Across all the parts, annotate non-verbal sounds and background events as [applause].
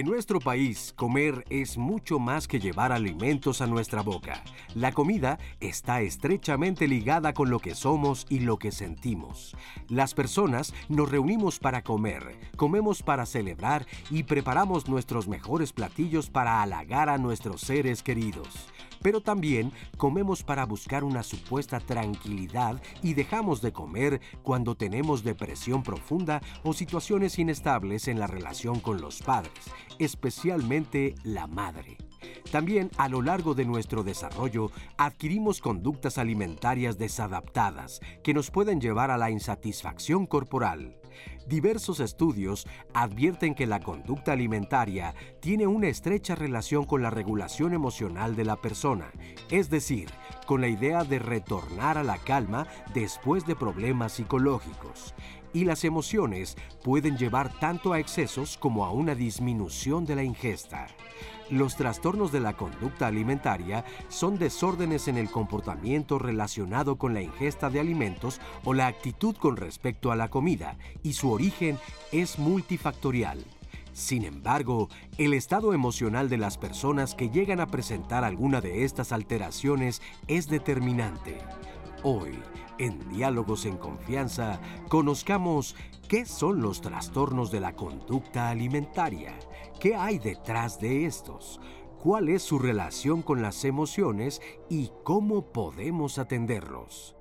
En nuestro país, comer es mucho más que llevar alimentos a nuestra boca. La comida está estrechamente ligada con lo que somos y lo que sentimos. Las personas nos reunimos para comer, comemos para celebrar y preparamos nuestros mejores platillos para halagar a nuestros seres queridos pero también comemos para buscar una supuesta tranquilidad y dejamos de comer cuando tenemos depresión profunda o situaciones inestables en la relación con los padres, especialmente la madre. También a lo largo de nuestro desarrollo adquirimos conductas alimentarias desadaptadas que nos pueden llevar a la insatisfacción corporal. Diversos estudios advierten que la conducta alimentaria tiene una estrecha relación con la regulación emocional de la persona, es decir, con la idea de retornar a la calma después de problemas psicológicos. Y las emociones pueden llevar tanto a excesos como a una disminución de la ingesta. Los trastornos de la conducta alimentaria son desórdenes en el comportamiento relacionado con la ingesta de alimentos o la actitud con respecto a la comida, y su origen es multifactorial. Sin embargo, el estado emocional de las personas que llegan a presentar alguna de estas alteraciones es determinante. Hoy, en Diálogos en Confianza, conozcamos qué son los trastornos de la conducta alimentaria ¿Qué hay detrás de estos? ¿Cuál es su relación con las emociones y cómo podemos atenderlos?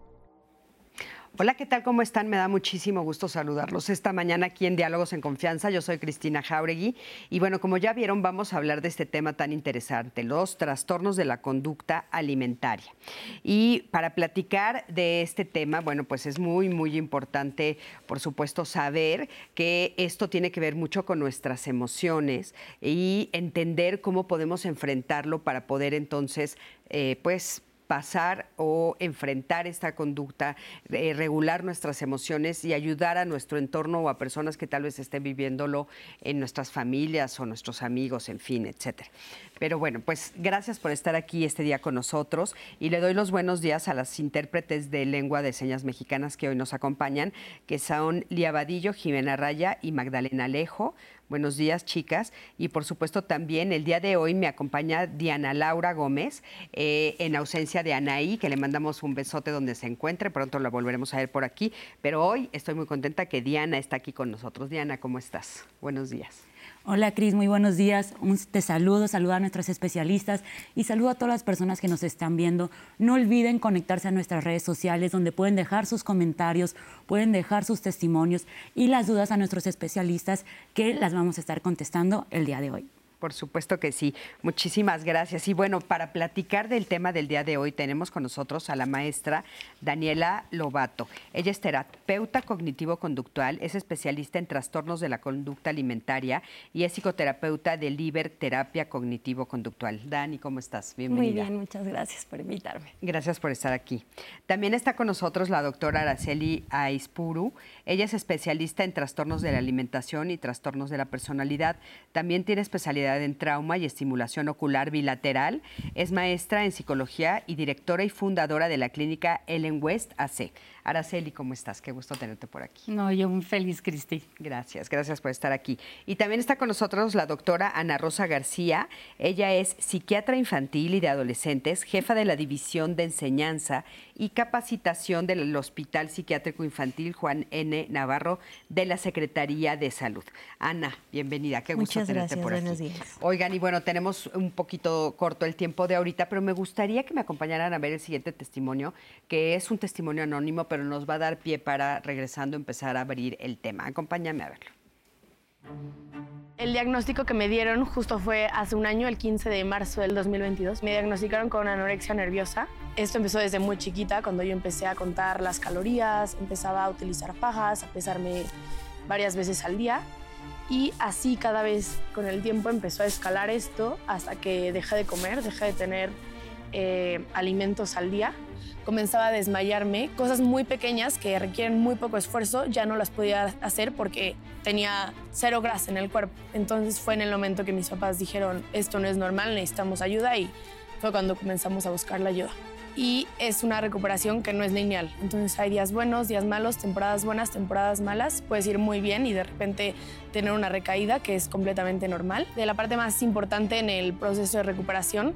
Hola, ¿qué tal? ¿Cómo están? Me da muchísimo gusto saludarlos esta mañana aquí en Diálogos en Confianza. Yo soy Cristina Jauregui y bueno, como ya vieron, vamos a hablar de este tema tan interesante, los trastornos de la conducta alimentaria. Y para platicar de este tema, bueno, pues es muy, muy importante, por supuesto, saber que esto tiene que ver mucho con nuestras emociones y entender cómo podemos enfrentarlo para poder entonces, eh, pues, pasar o enfrentar esta conducta, eh, regular nuestras emociones y ayudar a nuestro entorno o a personas que tal vez estén viviéndolo en nuestras familias o nuestros amigos, en fin, etcétera. Pero bueno, pues gracias por estar aquí este día con nosotros y le doy los buenos días a las intérpretes de lengua de señas mexicanas que hoy nos acompañan, que son Lía Vadillo, Jimena Raya y Magdalena Alejo. Buenos días, chicas. Y por supuesto también el día de hoy me acompaña Diana Laura Gómez, eh, en ausencia de Anaí, que le mandamos un besote donde se encuentre. Pronto la volveremos a ver por aquí. Pero hoy estoy muy contenta que Diana está aquí con nosotros. Diana, ¿cómo estás? Buenos días. Hola Cris, muy buenos días. te saludo, saludo a nuestros especialistas y saludo a todas las personas que nos están viendo. No olviden conectarse a nuestras redes sociales donde pueden dejar sus comentarios, pueden dejar sus testimonios y las dudas a nuestros especialistas que las vamos a estar contestando el día de hoy. Por supuesto que sí. Muchísimas gracias. Y bueno, para platicar del tema del día de hoy, tenemos con nosotros a la maestra Daniela Lobato. Ella es terapeuta cognitivo-conductual, es especialista en trastornos de la conducta alimentaria y es psicoterapeuta de Liber Terapia Cognitivo-Conductual. Dani, ¿cómo estás? Bienvenida. Muy bien, muchas gracias por invitarme. Gracias por estar aquí. También está con nosotros la doctora Araceli Aispuru. Ella es especialista en trastornos de la alimentación y trastornos de la personalidad. También tiene especialidad en trauma y estimulación ocular bilateral. Es maestra en psicología y directora y fundadora de la clínica Ellen West AC. Araceli, ¿cómo estás? Qué gusto tenerte por aquí. No, yo muy feliz, Cristi. Gracias, gracias por estar aquí. Y también está con nosotros la doctora Ana Rosa García. Ella es psiquiatra infantil y de adolescentes, jefa de la División de Enseñanza y Capacitación del Hospital Psiquiátrico Infantil Juan N. Navarro de la Secretaría de Salud. Ana, bienvenida. Qué gusto tenerte por aquí. Buenos días. Oigan, y bueno, tenemos un poquito corto el tiempo de ahorita, pero me gustaría que me acompañaran a ver el siguiente testimonio, que es un testimonio anónimo, pero nos va a dar pie para, regresando, empezar a abrir el tema. Acompáñame a verlo. El diagnóstico que me dieron justo fue hace un año, el 15 de marzo del 2022. Me diagnosticaron con anorexia nerviosa. Esto empezó desde muy chiquita, cuando yo empecé a contar las calorías, empezaba a utilizar fajas, a pesarme varias veces al día. Y así cada vez con el tiempo empezó a escalar esto hasta que dejé de comer, dejé de tener eh, alimentos al día comenzaba a desmayarme. Cosas muy pequeñas que requieren muy poco esfuerzo ya no las podía hacer porque tenía cero grasa en el cuerpo. Entonces fue en el momento que mis papás dijeron, esto no es normal, necesitamos ayuda y fue cuando comenzamos a buscar la ayuda. y es una recuperación que no es lineal. Entonces hay días buenos, días malos, temporadas buenas, temporadas malas. Puedes ir muy bien y de repente tener una recaída que es completamente normal. De la parte más importante en el proceso de recuperación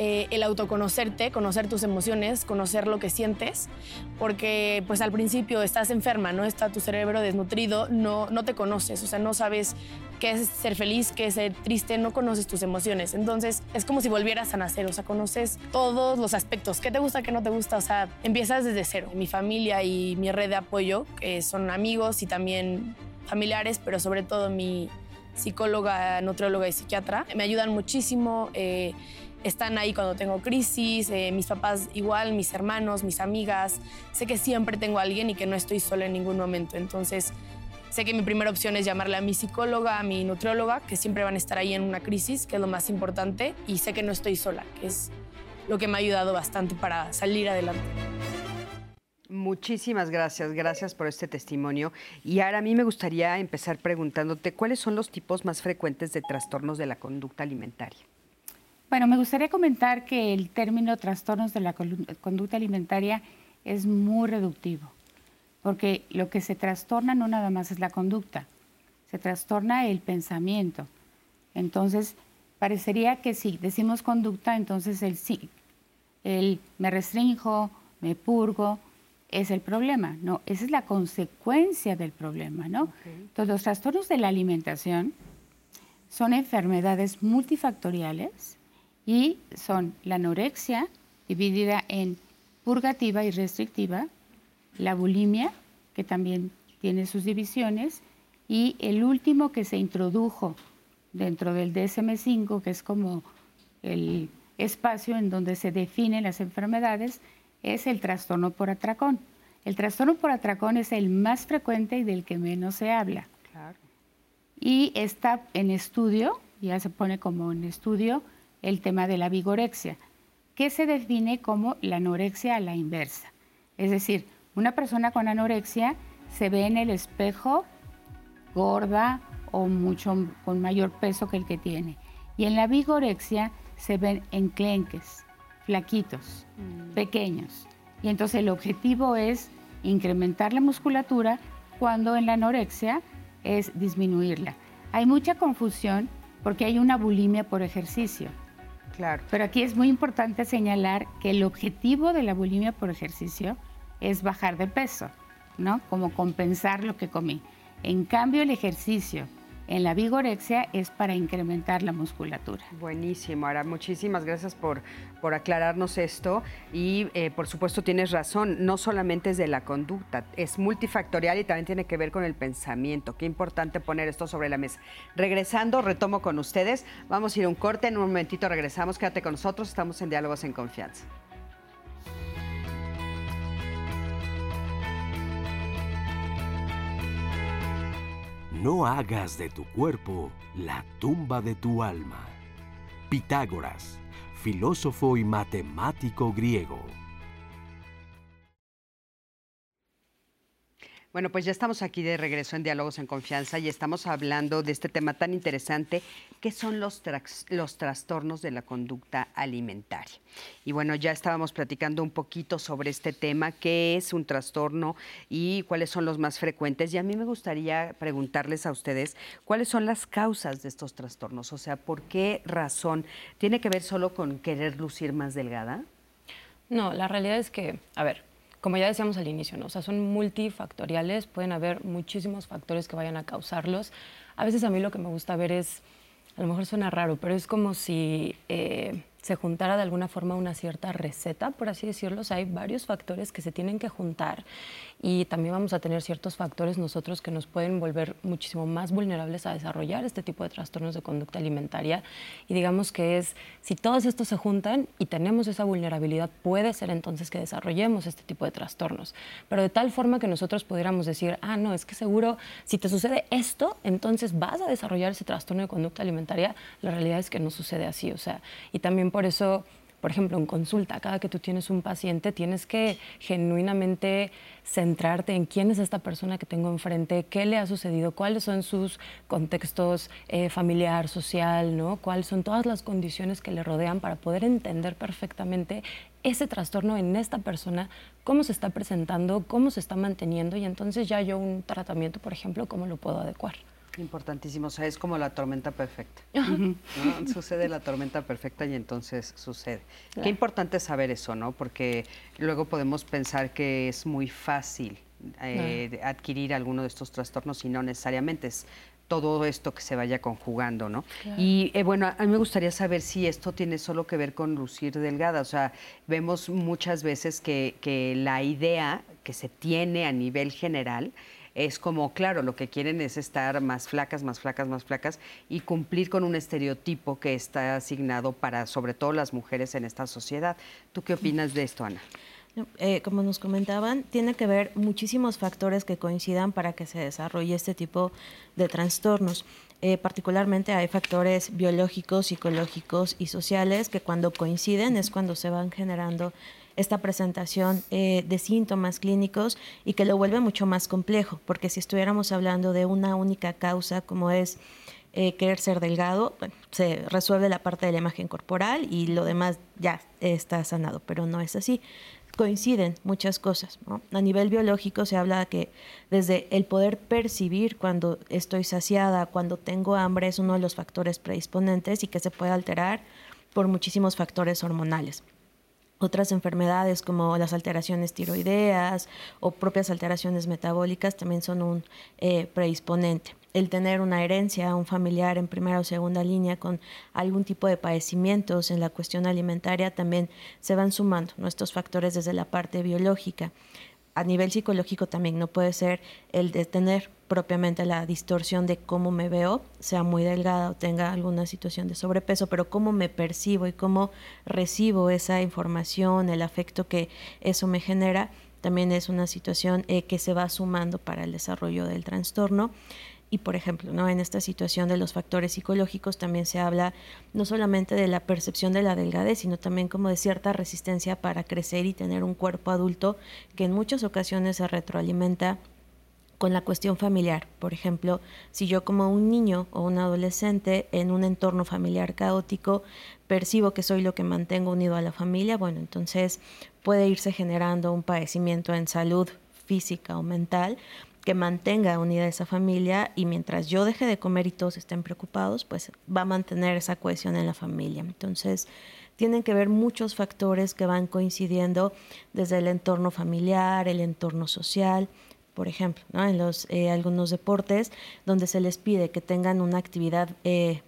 eh, el autoconocerte, conocer tus emociones, conocer lo que sientes, porque pues al principio estás enferma, no está tu cerebro desnutrido, no, no te conoces, o sea, no sabes qué es ser feliz, qué es ser triste, no conoces tus emociones. Entonces es como si volvieras a nacer, o sea, conoces todos los aspectos, qué te gusta, qué no te gusta, o sea, empiezas desde cero. Mi familia y mi red de apoyo, que son amigos y también familiares, pero sobre todo mi psicóloga, nutrióloga y psiquiatra, me ayudan muchísimo. Eh, están ahí cuando tengo crisis, eh, mis papás igual, mis hermanos, mis amigas. Sé que siempre tengo a alguien y que no estoy sola en ningún momento. Entonces, sé que mi primera opción es llamarle a mi psicóloga, a mi nutrióloga, que siempre van a estar ahí en una crisis, que es lo más importante. Y sé que no estoy sola, que es lo que me ha ayudado bastante para salir adelante. Muchísimas gracias, gracias por este testimonio. Y ahora a mí me gustaría empezar preguntándote cuáles son los tipos más frecuentes de trastornos de la conducta alimentaria. Bueno, me gustaría comentar que el término trastornos de la conducta alimentaria es muy reductivo, porque lo que se trastorna no nada más es la conducta, se trastorna el pensamiento. Entonces, parecería que si decimos conducta, entonces el sí, el me restringo, me purgo, es el problema, no, esa es la consecuencia del problema, ¿no? Entonces, los trastornos de la alimentación son enfermedades multifactoriales y son la anorexia, dividida en purgativa y restrictiva, la bulimia, que también tiene sus divisiones, y el último que se introdujo dentro del DSM5, que es como el espacio en donde se definen las enfermedades, es el trastorno por atracón. El trastorno por atracón es el más frecuente y del que menos se habla. Y está en estudio, ya se pone como en estudio, el tema de la vigorexia, que se define como la anorexia a la inversa. Es decir, una persona con anorexia se ve en el espejo gorda o mucho con mayor peso que el que tiene. Y en la vigorexia se ven enclenques, flaquitos, mm. pequeños. Y entonces el objetivo es incrementar la musculatura cuando en la anorexia es disminuirla. Hay mucha confusión porque hay una bulimia por ejercicio. Pero aquí es muy importante señalar que el objetivo de la bulimia por ejercicio es bajar de peso, ¿no? Como compensar lo que comí. En cambio, el ejercicio en la vigorexia es para incrementar la musculatura. Buenísimo, Ara. Muchísimas gracias por, por aclararnos esto. Y eh, por supuesto tienes razón, no solamente es de la conducta, es multifactorial y también tiene que ver con el pensamiento. Qué importante poner esto sobre la mesa. Regresando, retomo con ustedes. Vamos a ir a un corte, en un momentito regresamos. Quédate con nosotros, estamos en Diálogos en Confianza. No hagas de tu cuerpo la tumba de tu alma. Pitágoras, filósofo y matemático griego. Bueno, pues ya estamos aquí de regreso en Diálogos en Confianza y estamos hablando de este tema tan interesante que son los, los trastornos de la conducta alimentaria. Y bueno, ya estábamos platicando un poquito sobre este tema, qué es un trastorno y cuáles son los más frecuentes. Y a mí me gustaría preguntarles a ustedes cuáles son las causas de estos trastornos, o sea, ¿por qué razón? ¿Tiene que ver solo con querer lucir más delgada? No, la realidad es que, a ver, como ya decíamos al inicio, ¿no? o sea, son multifactoriales, pueden haber muchísimos factores que vayan a causarlos. A veces a mí lo que me gusta ver es, a lo mejor suena raro, pero es como si eh, se juntara de alguna forma una cierta receta, por así decirlo. Hay varios factores que se tienen que juntar y también vamos a tener ciertos factores nosotros que nos pueden volver muchísimo más vulnerables a desarrollar este tipo de trastornos de conducta alimentaria. Y digamos que es, si todos estos se juntan y tenemos esa vulnerabilidad, puede ser entonces que desarrollemos este tipo de trastornos. Pero de tal forma que nosotros pudiéramos decir, ah, no, es que seguro si te sucede esto, entonces vas a desarrollar ese trastorno de conducta alimentaria. La realidad es que no sucede así. O sea, y también por eso por ejemplo, en consulta, cada que tú tienes un paciente, tienes que genuinamente centrarte en quién es esta persona que tengo enfrente, qué le ha sucedido, cuáles son sus contextos eh, familiar, social, ¿no? cuáles son todas las condiciones que le rodean para poder entender perfectamente ese trastorno en esta persona, cómo se está presentando, cómo se está manteniendo y entonces ya yo un tratamiento, por ejemplo, cómo lo puedo adecuar. Importantísimo, o sea, es como la tormenta perfecta. Sucede la tormenta perfecta y entonces sucede. Qué importante saber eso, ¿no? Porque luego podemos pensar que es muy fácil eh, adquirir alguno de estos trastornos y no necesariamente es todo esto que se vaya conjugando, ¿no? Y eh, bueno, a mí me gustaría saber si esto tiene solo que ver con lucir delgada, o sea, vemos muchas veces que, que la idea que se tiene a nivel general es como, claro, lo que quieren es estar más flacas, más flacas, más flacas y cumplir con un estereotipo que está asignado para, sobre todo, las mujeres en esta sociedad. ¿Tú qué opinas de esto, Ana? Eh, como nos comentaban, tiene que ver muchísimos factores que coincidan para que se desarrolle este tipo de trastornos. Eh, particularmente hay factores biológicos, psicológicos y sociales que cuando coinciden es cuando se van generando esta presentación eh, de síntomas clínicos y que lo vuelve mucho más complejo, porque si estuviéramos hablando de una única causa como es eh, querer ser delgado, se resuelve la parte de la imagen corporal y lo demás ya está sanado, pero no es así. Coinciden muchas cosas. A nivel biológico se habla que desde el poder percibir cuando estoy saciada, cuando tengo hambre, es uno de los factores predisponentes y que se puede alterar por muchísimos factores hormonales. Otras enfermedades como las alteraciones tiroideas o propias alteraciones metabólicas también son un eh, predisponente. El tener una herencia, un familiar en primera o segunda línea con algún tipo de padecimientos en la cuestión alimentaria también se van sumando nuestros factores desde la parte biológica a nivel psicológico también no puede ser el de tener propiamente la distorsión de cómo me veo, sea muy delgada o tenga alguna situación de sobrepeso, pero cómo me percibo y cómo recibo esa información, el afecto que eso me genera, también es una situación eh, que se va sumando para el desarrollo del trastorno. Y por ejemplo, ¿no? en esta situación de los factores psicológicos también se habla no solamente de la percepción de la delgadez, sino también como de cierta resistencia para crecer y tener un cuerpo adulto que en muchas ocasiones se retroalimenta con la cuestión familiar. Por ejemplo, si yo como un niño o un adolescente en un entorno familiar caótico percibo que soy lo que mantengo unido a la familia, bueno, entonces puede irse generando un padecimiento en salud física o mental que mantenga unida esa familia y mientras yo deje de comer y todos estén preocupados, pues va a mantener esa cohesión en la familia. Entonces, tienen que ver muchos factores que van coincidiendo desde el entorno familiar, el entorno social, por ejemplo, en los, eh, algunos deportes donde se les pide que tengan una actividad eh,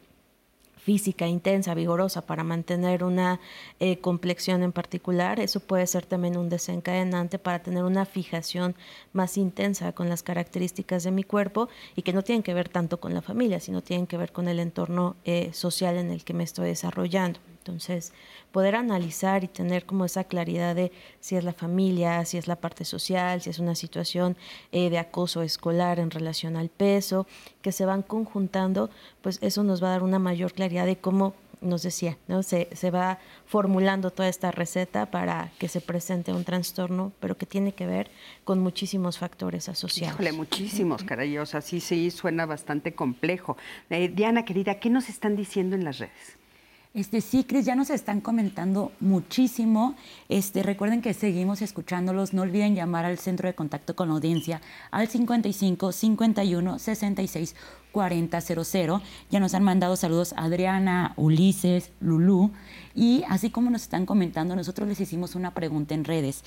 física intensa, vigorosa, para mantener una eh, complexión en particular, eso puede ser también un desencadenante para tener una fijación más intensa con las características de mi cuerpo y que no tienen que ver tanto con la familia, sino tienen que ver con el entorno eh, social en el que me estoy desarrollando. Entonces, poder analizar y tener como esa claridad de si es la familia, si es la parte social, si es una situación eh, de acoso escolar en relación al peso, que se van conjuntando, pues eso nos va a dar una mayor claridad de cómo nos decía, ¿no? Se, se, va formulando toda esta receta para que se presente un trastorno, pero que tiene que ver con muchísimos factores asociados. Híjole, muchísimos, caray, o sea, sí, sí, suena bastante complejo. Eh, Diana, querida, ¿qué nos están diciendo en las redes? Este, sí, Cris, ya nos están comentando muchísimo. Este, recuerden que seguimos escuchándolos. No olviden llamar al centro de contacto con la audiencia al 55 51 66 40 00. Ya nos han mandado saludos Adriana, Ulises, Lulú. Y así como nos están comentando, nosotros les hicimos una pregunta en redes.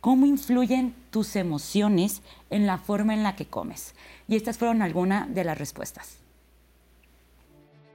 ¿Cómo influyen tus emociones en la forma en la que comes? Y estas fueron algunas de las respuestas.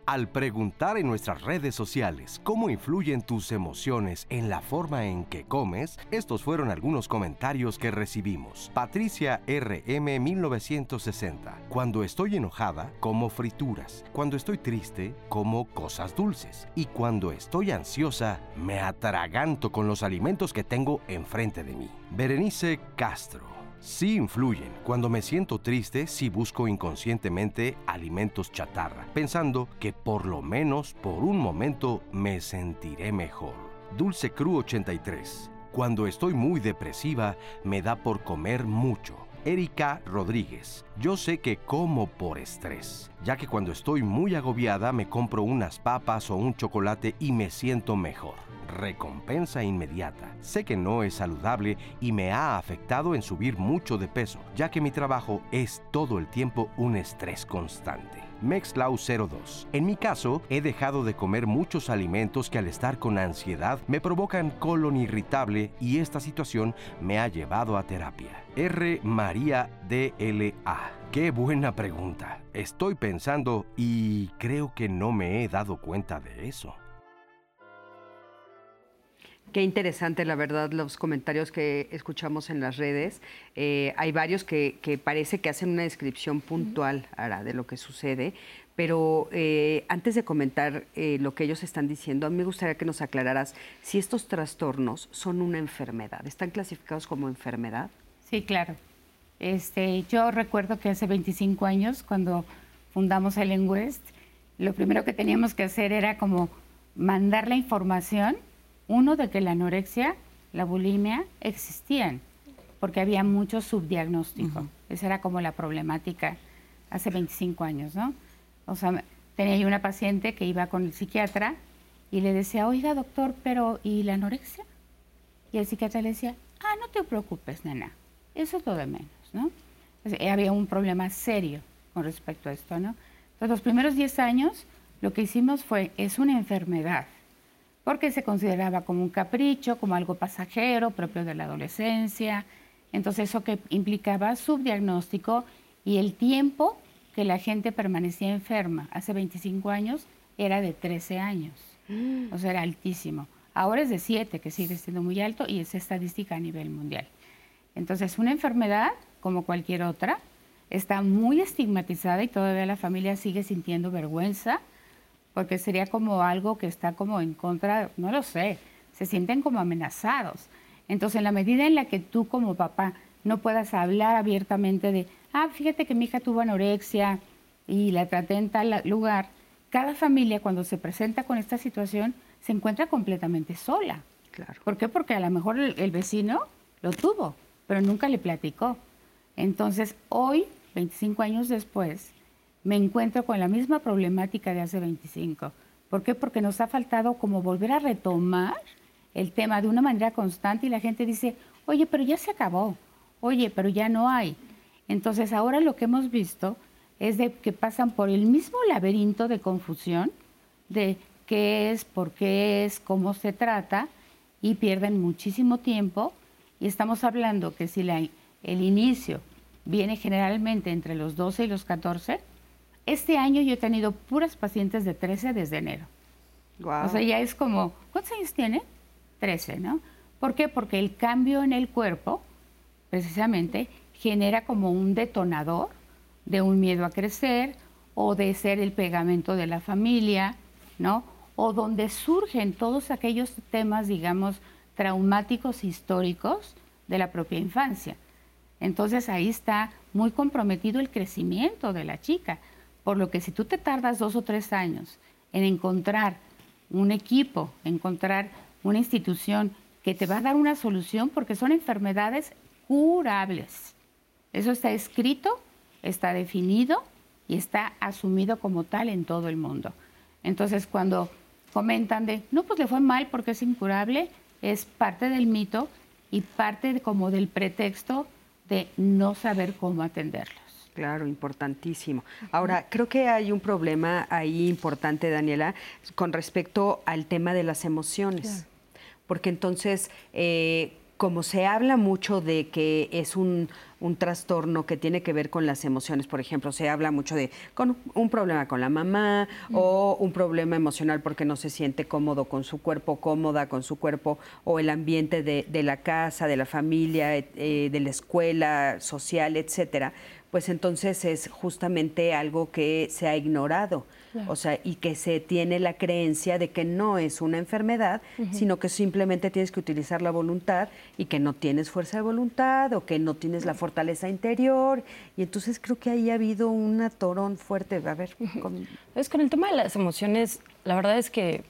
Al preguntar en nuestras redes sociales cómo influyen tus emociones en la forma en que comes, estos fueron algunos comentarios que recibimos. Patricia RM 1960. Cuando estoy enojada, como frituras. Cuando estoy triste, como cosas dulces. Y cuando estoy ansiosa, me atraganto con los alimentos que tengo enfrente de mí. Berenice Castro. Sí influyen. Cuando me siento triste, sí busco inconscientemente alimentos chatarra, pensando que por lo menos por un momento me sentiré mejor. Dulce Cru 83. Cuando estoy muy depresiva, me da por comer mucho. Erika Rodríguez. Yo sé que como por estrés, ya que cuando estoy muy agobiada me compro unas papas o un chocolate y me siento mejor. Recompensa inmediata. Sé que no es saludable y me ha afectado en subir mucho de peso, ya que mi trabajo es todo el tiempo un estrés constante. Mexlau 02. En mi caso, he dejado de comer muchos alimentos que al estar con ansiedad me provocan colon irritable y esta situación me ha llevado a terapia. R. María DLA. Qué buena pregunta. Estoy pensando y creo que no me he dado cuenta de eso. Qué interesante, la verdad, los comentarios que escuchamos en las redes. Eh, hay varios que, parece que hacen una descripción puntual ahora de lo que sucede, pero eh, antes de comentar eh, lo que ellos están diciendo, a mí me gustaría que nos aclararas si estos trastornos son una enfermedad. ¿Están clasificados como enfermedad? Sí, claro. Este, yo recuerdo que hace 25 años, cuando fundamos Ellen West, lo primero que teníamos que hacer era como mandar la información uno, de que la anorexia, la bulimia existían, porque había mucho subdiagnóstico. Esa era como la problemática hace 25 años, ¿no? O sea, tenía yo una paciente que iba con el psiquiatra y le decía, oiga, doctor, pero ¿y la anorexia? Y el psiquiatra le decía, ah, no te preocupes, nena, eso es lo de menos, ¿no? había un problema serio con respecto a esto, ¿no? Entonces, los primeros 10 años, lo que hicimos fue, es una enfermedad, porque se consideraba como un capricho, como algo pasajero, propio de la adolescencia. Entonces eso que implicaba subdiagnóstico y el tiempo que la gente permanecía enferma hace 25 años era de 13 años. Mm. O sea, era altísimo. Ahora es de 7, que sigue siendo muy alto y es estadística a nivel mundial. Entonces, una enfermedad, como cualquier otra, está muy estigmatizada y todavía la familia sigue sintiendo vergüenza porque sería como algo que está como en contra, no lo sé, se sienten como amenazados. Entonces, en la medida en la que tú como papá no puedas hablar abiertamente de, ah, fíjate que mi hija tuvo anorexia y la traté en tal lugar, cada familia cuando se presenta con esta situación se encuentra completamente sola. Claro. ¿Por qué? Porque a lo mejor el, el vecino lo tuvo, pero nunca le platicó. Entonces, hoy, 25 años después, me encuentro con la misma problemática de hace 25. ¿Por qué? Porque nos ha faltado como volver a retomar el tema de una manera constante y la gente dice, oye, pero ya se acabó, oye, pero ya no hay. Entonces ahora lo que hemos visto es de que pasan por el mismo laberinto de confusión de qué es, por qué es, cómo se trata y pierden muchísimo tiempo y estamos hablando que si la, el inicio viene generalmente entre los 12 y los 14, este año yo he tenido puras pacientes de 13 desde enero. O sea, ya es como, ¿cuántos años tiene? 13, ¿no? ¿Por qué? Porque el cambio en el cuerpo, precisamente, genera como un detonador de un miedo a crecer o de ser el pegamento de la familia, ¿no? O donde surgen todos aquellos temas, digamos, traumáticos históricos de la propia infancia. Entonces ahí está muy comprometido el crecimiento de la chica. Por lo que si tú te tardas dos o tres años en encontrar un equipo, encontrar una institución que te va a dar una solución, porque son enfermedades curables. Eso está escrito, está definido y está asumido como tal en todo el mundo. Entonces, cuando comentan de, no, pues le fue mal porque es incurable, es parte del mito y parte como del pretexto de no saber cómo atenderlo. Claro, importantísimo. Ahora, creo que hay un problema ahí importante, Daniela, con respecto al tema de las emociones. Porque entonces, eh, como se habla mucho de que es un, trastorno que tiene que ver con las emociones, por ejemplo, se habla mucho de con un problema con la mamá o un problema emocional porque no se siente cómodo con su cuerpo, cómoda con su cuerpo, o el ambiente de, la casa, de la familia, eh, de la escuela, social, etcétera pues entonces es justamente algo que se ha ignorado. O sea, y que se tiene la creencia de que no es una enfermedad, sino que simplemente tienes que utilizar la voluntad y que no tienes fuerza de voluntad o que no tienes la fortaleza interior. Y entonces creo que ahí ha habido un atorón fuerte. A ver, con... Es con el tema de las emociones, la verdad es que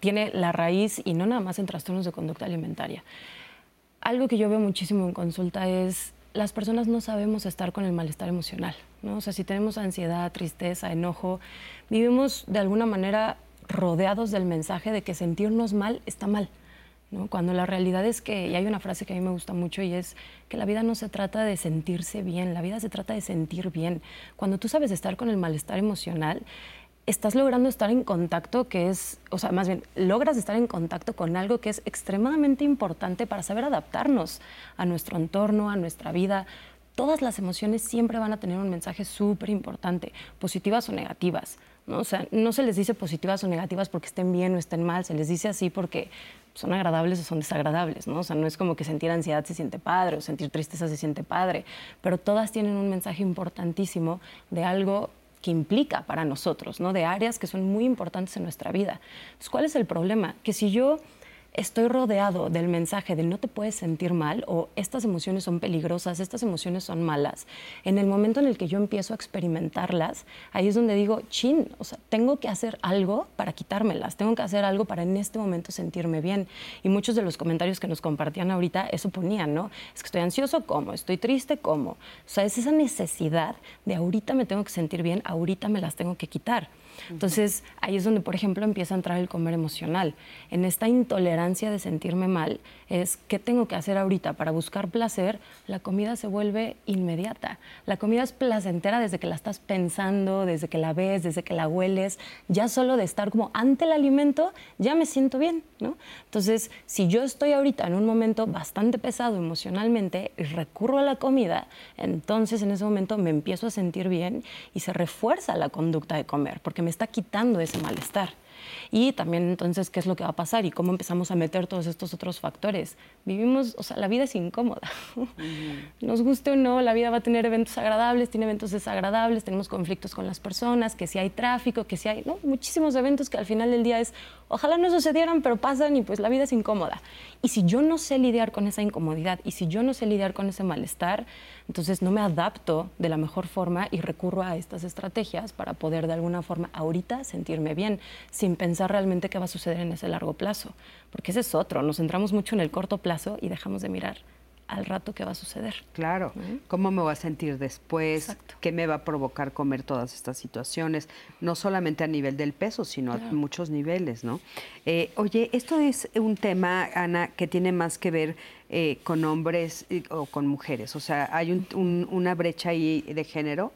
tiene la raíz y no nada más en trastornos de conducta alimentaria. Algo que yo veo muchísimo en consulta es las personas no sabemos estar con el malestar emocional, ¿no? O sea, si tenemos ansiedad, tristeza, enojo, vivimos de alguna manera rodeados del mensaje de que sentirnos mal está mal. ¿no? Cuando la realidad es que, y hay una frase que a mí me gusta mucho y es que la vida no se trata de sentirse bien, la vida se trata de sentir bien. Cuando tú sabes estar con el malestar emocional, estás logrando estar en contacto que es, o sea, más bien, logras estar en contacto con algo que es extremadamente importante para saber adaptarnos a nuestro entorno, a nuestra vida. Todas las emociones siempre van a tener un mensaje súper importante, positivas o negativas. ¿no? O sea, no se les dice positivas o negativas porque estén bien o estén mal, se les dice así porque son agradables o son desagradables, ¿no? O sea, no es como que sentir ansiedad se siente padre o sentir tristeza se siente padre, pero todas tienen un mensaje importantísimo de algo que implica para nosotros, ¿no? De áreas que son muy importantes en nuestra vida. Entonces, ¿cuál es el problema? Que si yo estoy rodeado del mensaje de no te puedes sentir mal o estas emociones son peligrosas, estas emociones son malas, en el momento en el que yo empiezo a experimentarlas, ahí es donde digo, chin, o sea, tengo que hacer algo para quitármelas, tengo que hacer algo para en este momento sentirme bien. Y muchos de los comentarios que nos compartían ahorita eso ponían, ¿no? Es que estoy ansioso, ¿cómo? Estoy triste, ¿cómo? O sea, es esa necesidad de ahorita me tengo que sentir bien, ahorita me las tengo que quitar. Entonces, ahí es donde, por ejemplo, empieza a entrar el comer emocional. En esta intolerancia de sentirme mal, es qué tengo que hacer ahorita para buscar placer, la comida se vuelve inmediata. La comida es placentera desde que la estás pensando, desde que la ves, desde que la hueles. Ya solo de estar como ante el alimento, ya me siento bien, ¿no? Entonces, si yo estoy ahorita en un momento bastante pesado emocionalmente y recurro a la comida, entonces en ese momento me empiezo a sentir bien y se refuerza la conducta de comer, porque me está quitando ese malestar. Y también entonces, ¿qué es lo que va a pasar? Y cómo empezamos a meter todos estos otros factores. Vivimos, o sea, la vida es incómoda. Nos guste o no, la vida va a tener eventos agradables, tiene eventos desagradables, tenemos conflictos con las personas, que si hay tráfico, que si hay, ¿no? Muchísimos eventos que al final del día es, ojalá no sucedieran, pero pasan y pues la vida es incómoda. Y si yo no sé lidiar con esa incomodidad y si yo no sé lidiar con ese malestar, entonces no me adapto de la mejor forma y recurro a estas estrategias para poder de alguna forma ahorita sentirme bien, sin pensar realmente qué va a suceder en ese largo plazo. Porque ese es otro, nos centramos mucho en el corto plazo y dejamos de mirar al rato qué va a suceder. Claro, cómo me voy a sentir después, qué me va a provocar comer todas estas situaciones, no solamente a nivel del peso, sino a muchos niveles, ¿no? Eh, oye, esto es un tema, Ana, que tiene más que ver eh, con hombres o con mujeres, o sea, ¿hay una brecha ahí de género?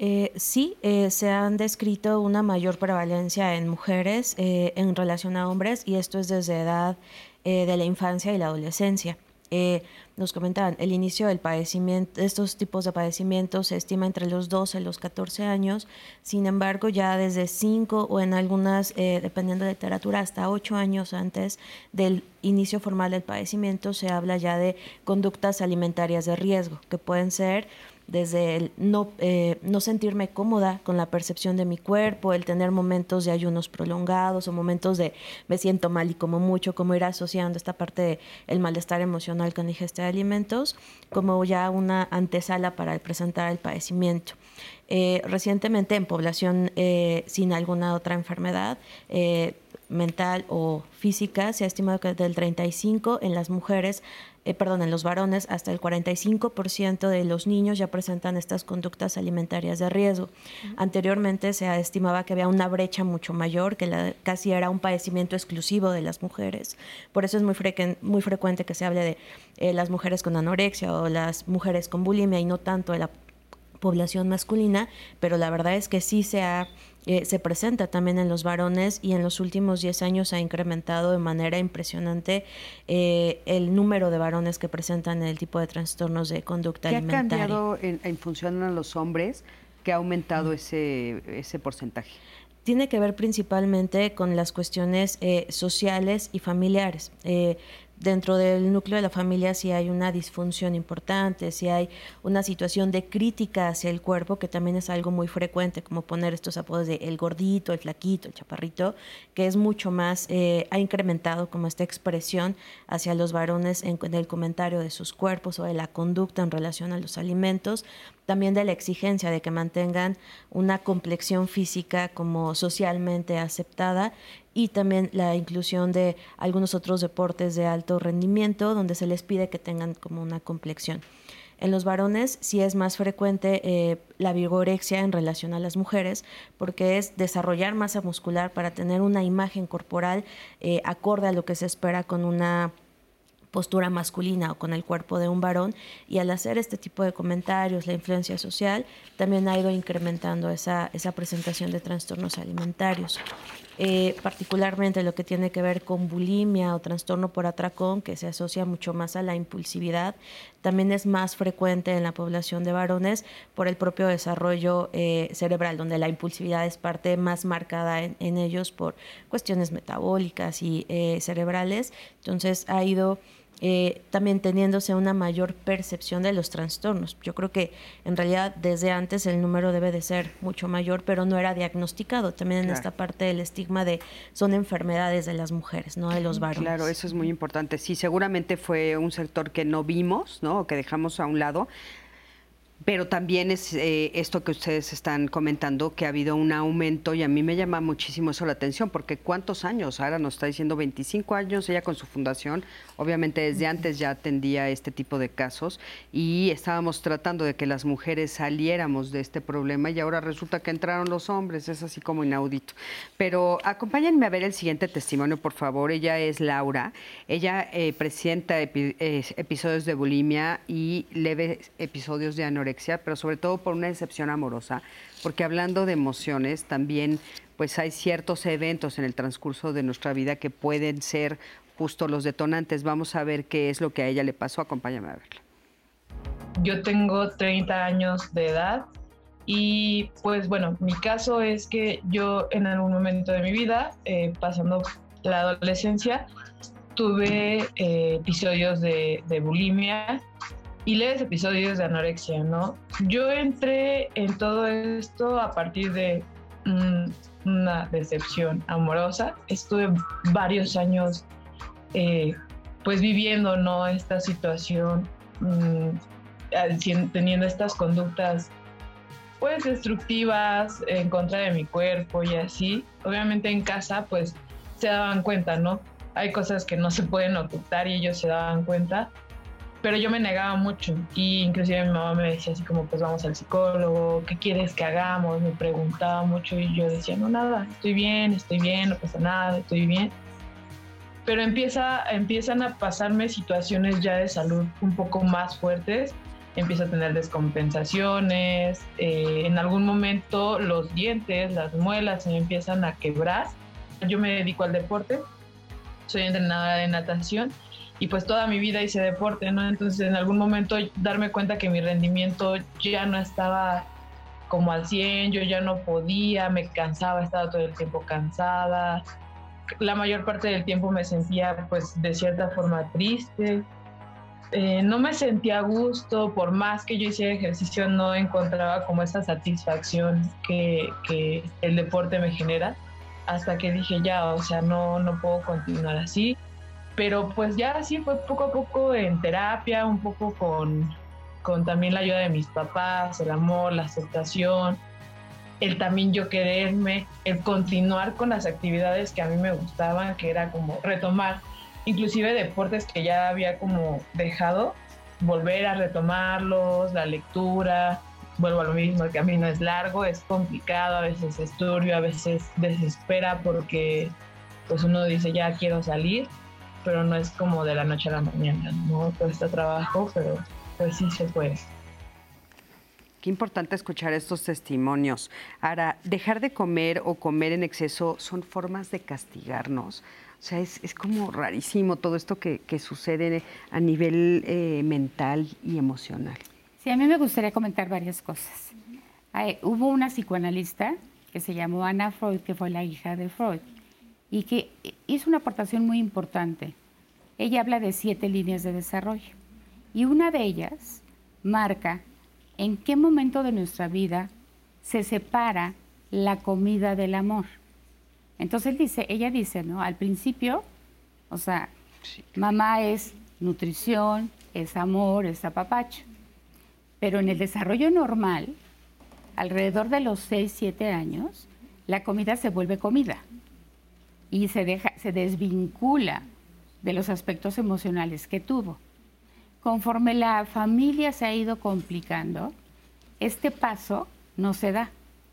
Eh, sí, se han descrito una mayor prevalencia en mujeres en relación a hombres y esto es desde edad de la infancia y la adolescencia. Eh, nos comentaban, el inicio del padecimiento, estos tipos de padecimientos se estima entre los 12 y los 14 años, sin embargo ya desde 5 o en algunas, eh, dependiendo de literatura, hasta 8 años antes del inicio formal del padecimiento se habla ya de conductas alimentarias de riesgo, que pueden ser desde el no, eh, no sentirme cómoda con la percepción de mi cuerpo, el tener momentos de ayunos prolongados o momentos de me siento mal y como mucho, como ir asociando esta parte del el malestar emocional con ingesta de alimentos, como ya una antesala para presentar el padecimiento. Eh, recientemente en población eh, sin alguna otra enfermedad, mental o física, se ha estimado que del 35 en las mujeres eh, perdón, en los varones, hasta el 45% de los niños ya presentan estas conductas alimentarias de riesgo. Anteriormente se estimaba que había una brecha mucho mayor, que la, casi era un padecimiento exclusivo de las mujeres. Por eso es muy, muy frecuente que se hable de eh, las mujeres con anorexia o las mujeres con bulimia y no tanto de la población masculina, pero la verdad es que sí se ha eh, se presenta también en los varones y en los últimos 10 años ha incrementado de manera impresionante eh, el número de varones que presentan el tipo de trastornos de conducta alimentaria. ¿Qué ha cambiado en, función a los hombres que ha aumentado ese, ese porcentaje? tiene que ver principalmente con las cuestiones eh, sociales y familiares dentro del núcleo de la familia si hay una disfunción importante, si hay una situación de crítica hacia el cuerpo, que también es algo muy frecuente, como poner estos apodos de el gordito, el flaquito, el chaparrito, que es mucho más, eh, ha incrementado como esta expresión hacia los varones en, el comentario de sus cuerpos o de la conducta en relación a los alimentos, también de la exigencia de que mantengan una complexión física como socialmente aceptada y también la inclusión de algunos otros deportes de alto rendimiento donde se les pide que tengan como una complexión. En los varones sí es más frecuente eh, la vigorexia en relación a las mujeres, porque es desarrollar masa muscular para tener una imagen corporal eh, acorde a lo que se espera con una postura masculina o con el cuerpo de un varón y al hacer este tipo de comentarios, la influencia social también ha ido incrementando esa, esa presentación de trastornos alimentarios. Eh, particularmente lo que tiene que ver con bulimia o trastorno por atracón, que se asocia mucho más a la impulsividad, también es más frecuente en la población de varones por el propio desarrollo eh, cerebral, donde la impulsividad es parte más marcada en, ellos por cuestiones metabólicas y eh, cerebrales. Entonces ha ido eh, también teniéndose una mayor percepción de los trastornos. Yo creo que en realidad desde antes el número debe de ser mucho mayor, pero no era diagnosticado. También en esta parte del estigma de son enfermedades de las mujeres, no de los varones. Claro, eso es muy importante. Sí, seguramente fue un sector que no vimos, ¿no? O que dejamos a un lado pero también es eh, esto que ustedes están comentando, que ha habido un aumento y a mí me llama muchísimo eso la atención, porque ¿cuántos años? Ahora nos está diciendo 25 años ella con su fundación, obviamente desde antes ya atendía este tipo de casos y estábamos tratando de que las mujeres saliéramos de este problema y ahora resulta que entraron los hombres, es así como inaudito. Pero acompáñenme a ver el siguiente testimonio, por favor. Ella es Laura, ella eh, presenta eh, episodios de bulimia y leves episodios de anorexia pero sobre todo por una decepción amorosa, porque hablando de emociones, también pues hay ciertos eventos en el transcurso de nuestra vida que pueden ser justo los detonantes. Vamos a ver qué es lo que a ella le pasó. Acompáñame a verla. Yo tengo 30 años de edad y pues bueno, mi caso es que yo en algún momento de mi vida, eh, pasando la adolescencia, tuve eh, episodios de, de bulimia y lees episodios de anorexia, ¿no? Yo entré en todo esto a partir de una decepción amorosa. Estuve varios años eh, pues viviendo, ¿no? Esta situación, mm, teniendo estas conductas pues destructivas en contra de mi cuerpo y así. Obviamente en casa pues se daban cuenta, ¿no? Hay cosas que no se pueden ocultar y ellos se daban cuenta pero yo me negaba mucho y inclusive mi mamá me decía así como pues vamos al psicólogo, ¿qué quieres que hagamos? Me preguntaba mucho y yo decía, no, nada, estoy bien, estoy bien, no pasa nada, estoy bien. Pero empieza, empiezan a pasarme situaciones ya de salud un poco más fuertes, empiezo a tener descompensaciones, eh, en algún momento los dientes, las muelas se me empiezan a quebrar. Yo me dedico al deporte, soy entrenadora de natación y pues toda mi vida hice deporte, ¿no? Entonces en algún momento darme cuenta que mi rendimiento ya no estaba como al 100, yo ya no podía, me cansaba, estaba todo el tiempo cansada. La mayor parte del tiempo me sentía pues de cierta forma triste. Eh, no me sentía a gusto, por más que yo hiciera ejercicio no encontraba como esa satisfacción que, que el deporte me genera, hasta que dije ya, o sea, no, no puedo continuar así pero pues ya así fue poco a poco en terapia, un poco con, con también la ayuda de mis papás, el amor, la aceptación, el también yo quererme, el continuar con las actividades que a mí me gustaban, que era como retomar, inclusive deportes que ya había como dejado, volver a retomarlos, la lectura, vuelvo a lo mismo, el camino es largo, es complicado, a veces es turbio, a veces desespera porque pues uno dice ya quiero salir, pero no es como de la noche a la mañana, ¿no? Cuesta trabajo, pero pues sí se puede. Qué importante escuchar estos testimonios. Ahora, dejar de comer o comer en exceso son formas de castigarnos. O sea, es, es como rarísimo todo esto que, que sucede a nivel eh, mental y emocional. Sí, a mí me gustaría comentar varias cosas. hubo una psicoanalista que se llamó Anna Freud, que fue la hija de Freud y que hizo una aportación muy importante. Ella habla de siete líneas de desarrollo y una de ellas marca en qué momento de nuestra vida se separa la comida del amor. Entonces dice, ella dice, ¿no? Al principio, o sea, mamá es nutrición, es amor, es apapacho. Pero en el desarrollo normal, alrededor de los 6, 7 años, la comida se vuelve comida y se, deja, se desvincula de los aspectos emocionales que tuvo. Conforme la familia se ha ido complicando, este paso no se da.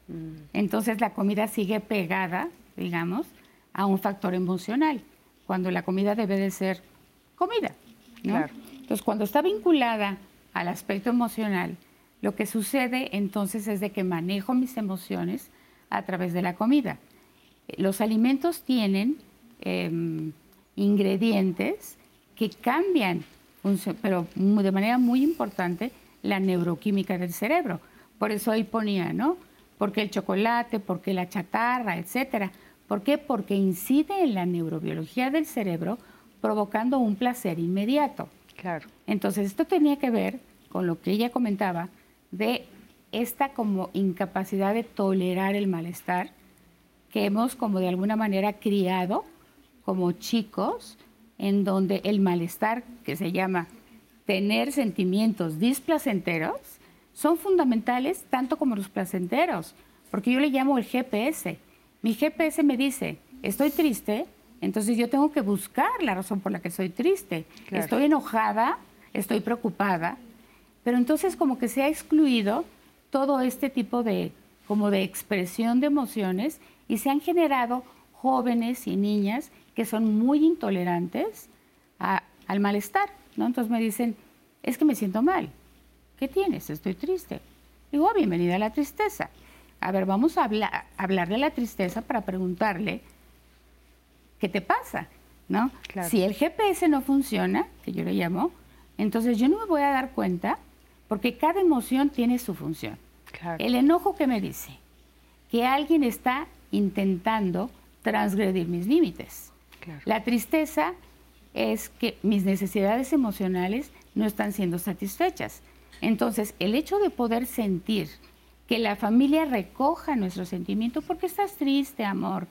Mm. Entonces la comida sigue pegada, digamos, a un factor emocional, cuando la comida debe de ser comida. Entonces cuando está vinculada al aspecto emocional, lo que sucede entonces es de que manejo mis emociones a través de la comida. Los alimentos tienen em, ingredientes que cambian, pero de manera muy importante, la neuroquímica del cerebro. Por eso ahí ponía, ¿no? Porque el chocolate, porque la chatarra, etcétera. ¿Por qué? Porque incide en la neurobiología del cerebro, provocando un placer inmediato. Claro. Entonces, esto tenía que ver con lo que ella comentaba de esta como incapacidad de tolerar el malestar que hemos como de alguna manera criado como chicos, en donde el malestar, que se llama tener sentimientos displacenteros, son fundamentales tanto como los placenteros, porque yo le llamo el GPS. Mi GPS me dice, estoy triste, entonces yo tengo que buscar la razón por la que estoy triste. Estoy enojada, estoy preocupada, pero entonces como que se ha excluido todo este tipo de como de expresión de emociones y se han generado jóvenes y niñas que son muy intolerantes al malestar, ¿no? Entonces me dicen, es que me siento mal. ¿Qué tienes? Estoy triste. Digo, oh, bienvenida a la tristeza. A ver, vamos a hablar, hablar de la tristeza para preguntarle, ¿qué te pasa? ¿No? Si el GPS no funciona, que yo le llamo, entonces yo no me voy a dar cuenta porque cada emoción tiene su función. El enojo que me dice que alguien está intentando transgredir mis límites. La tristeza es que mis necesidades emocionales no están siendo satisfechas. Entonces, el hecho de poder sentir que la familia recoja nuestro sentimiento, porque estás triste, amor?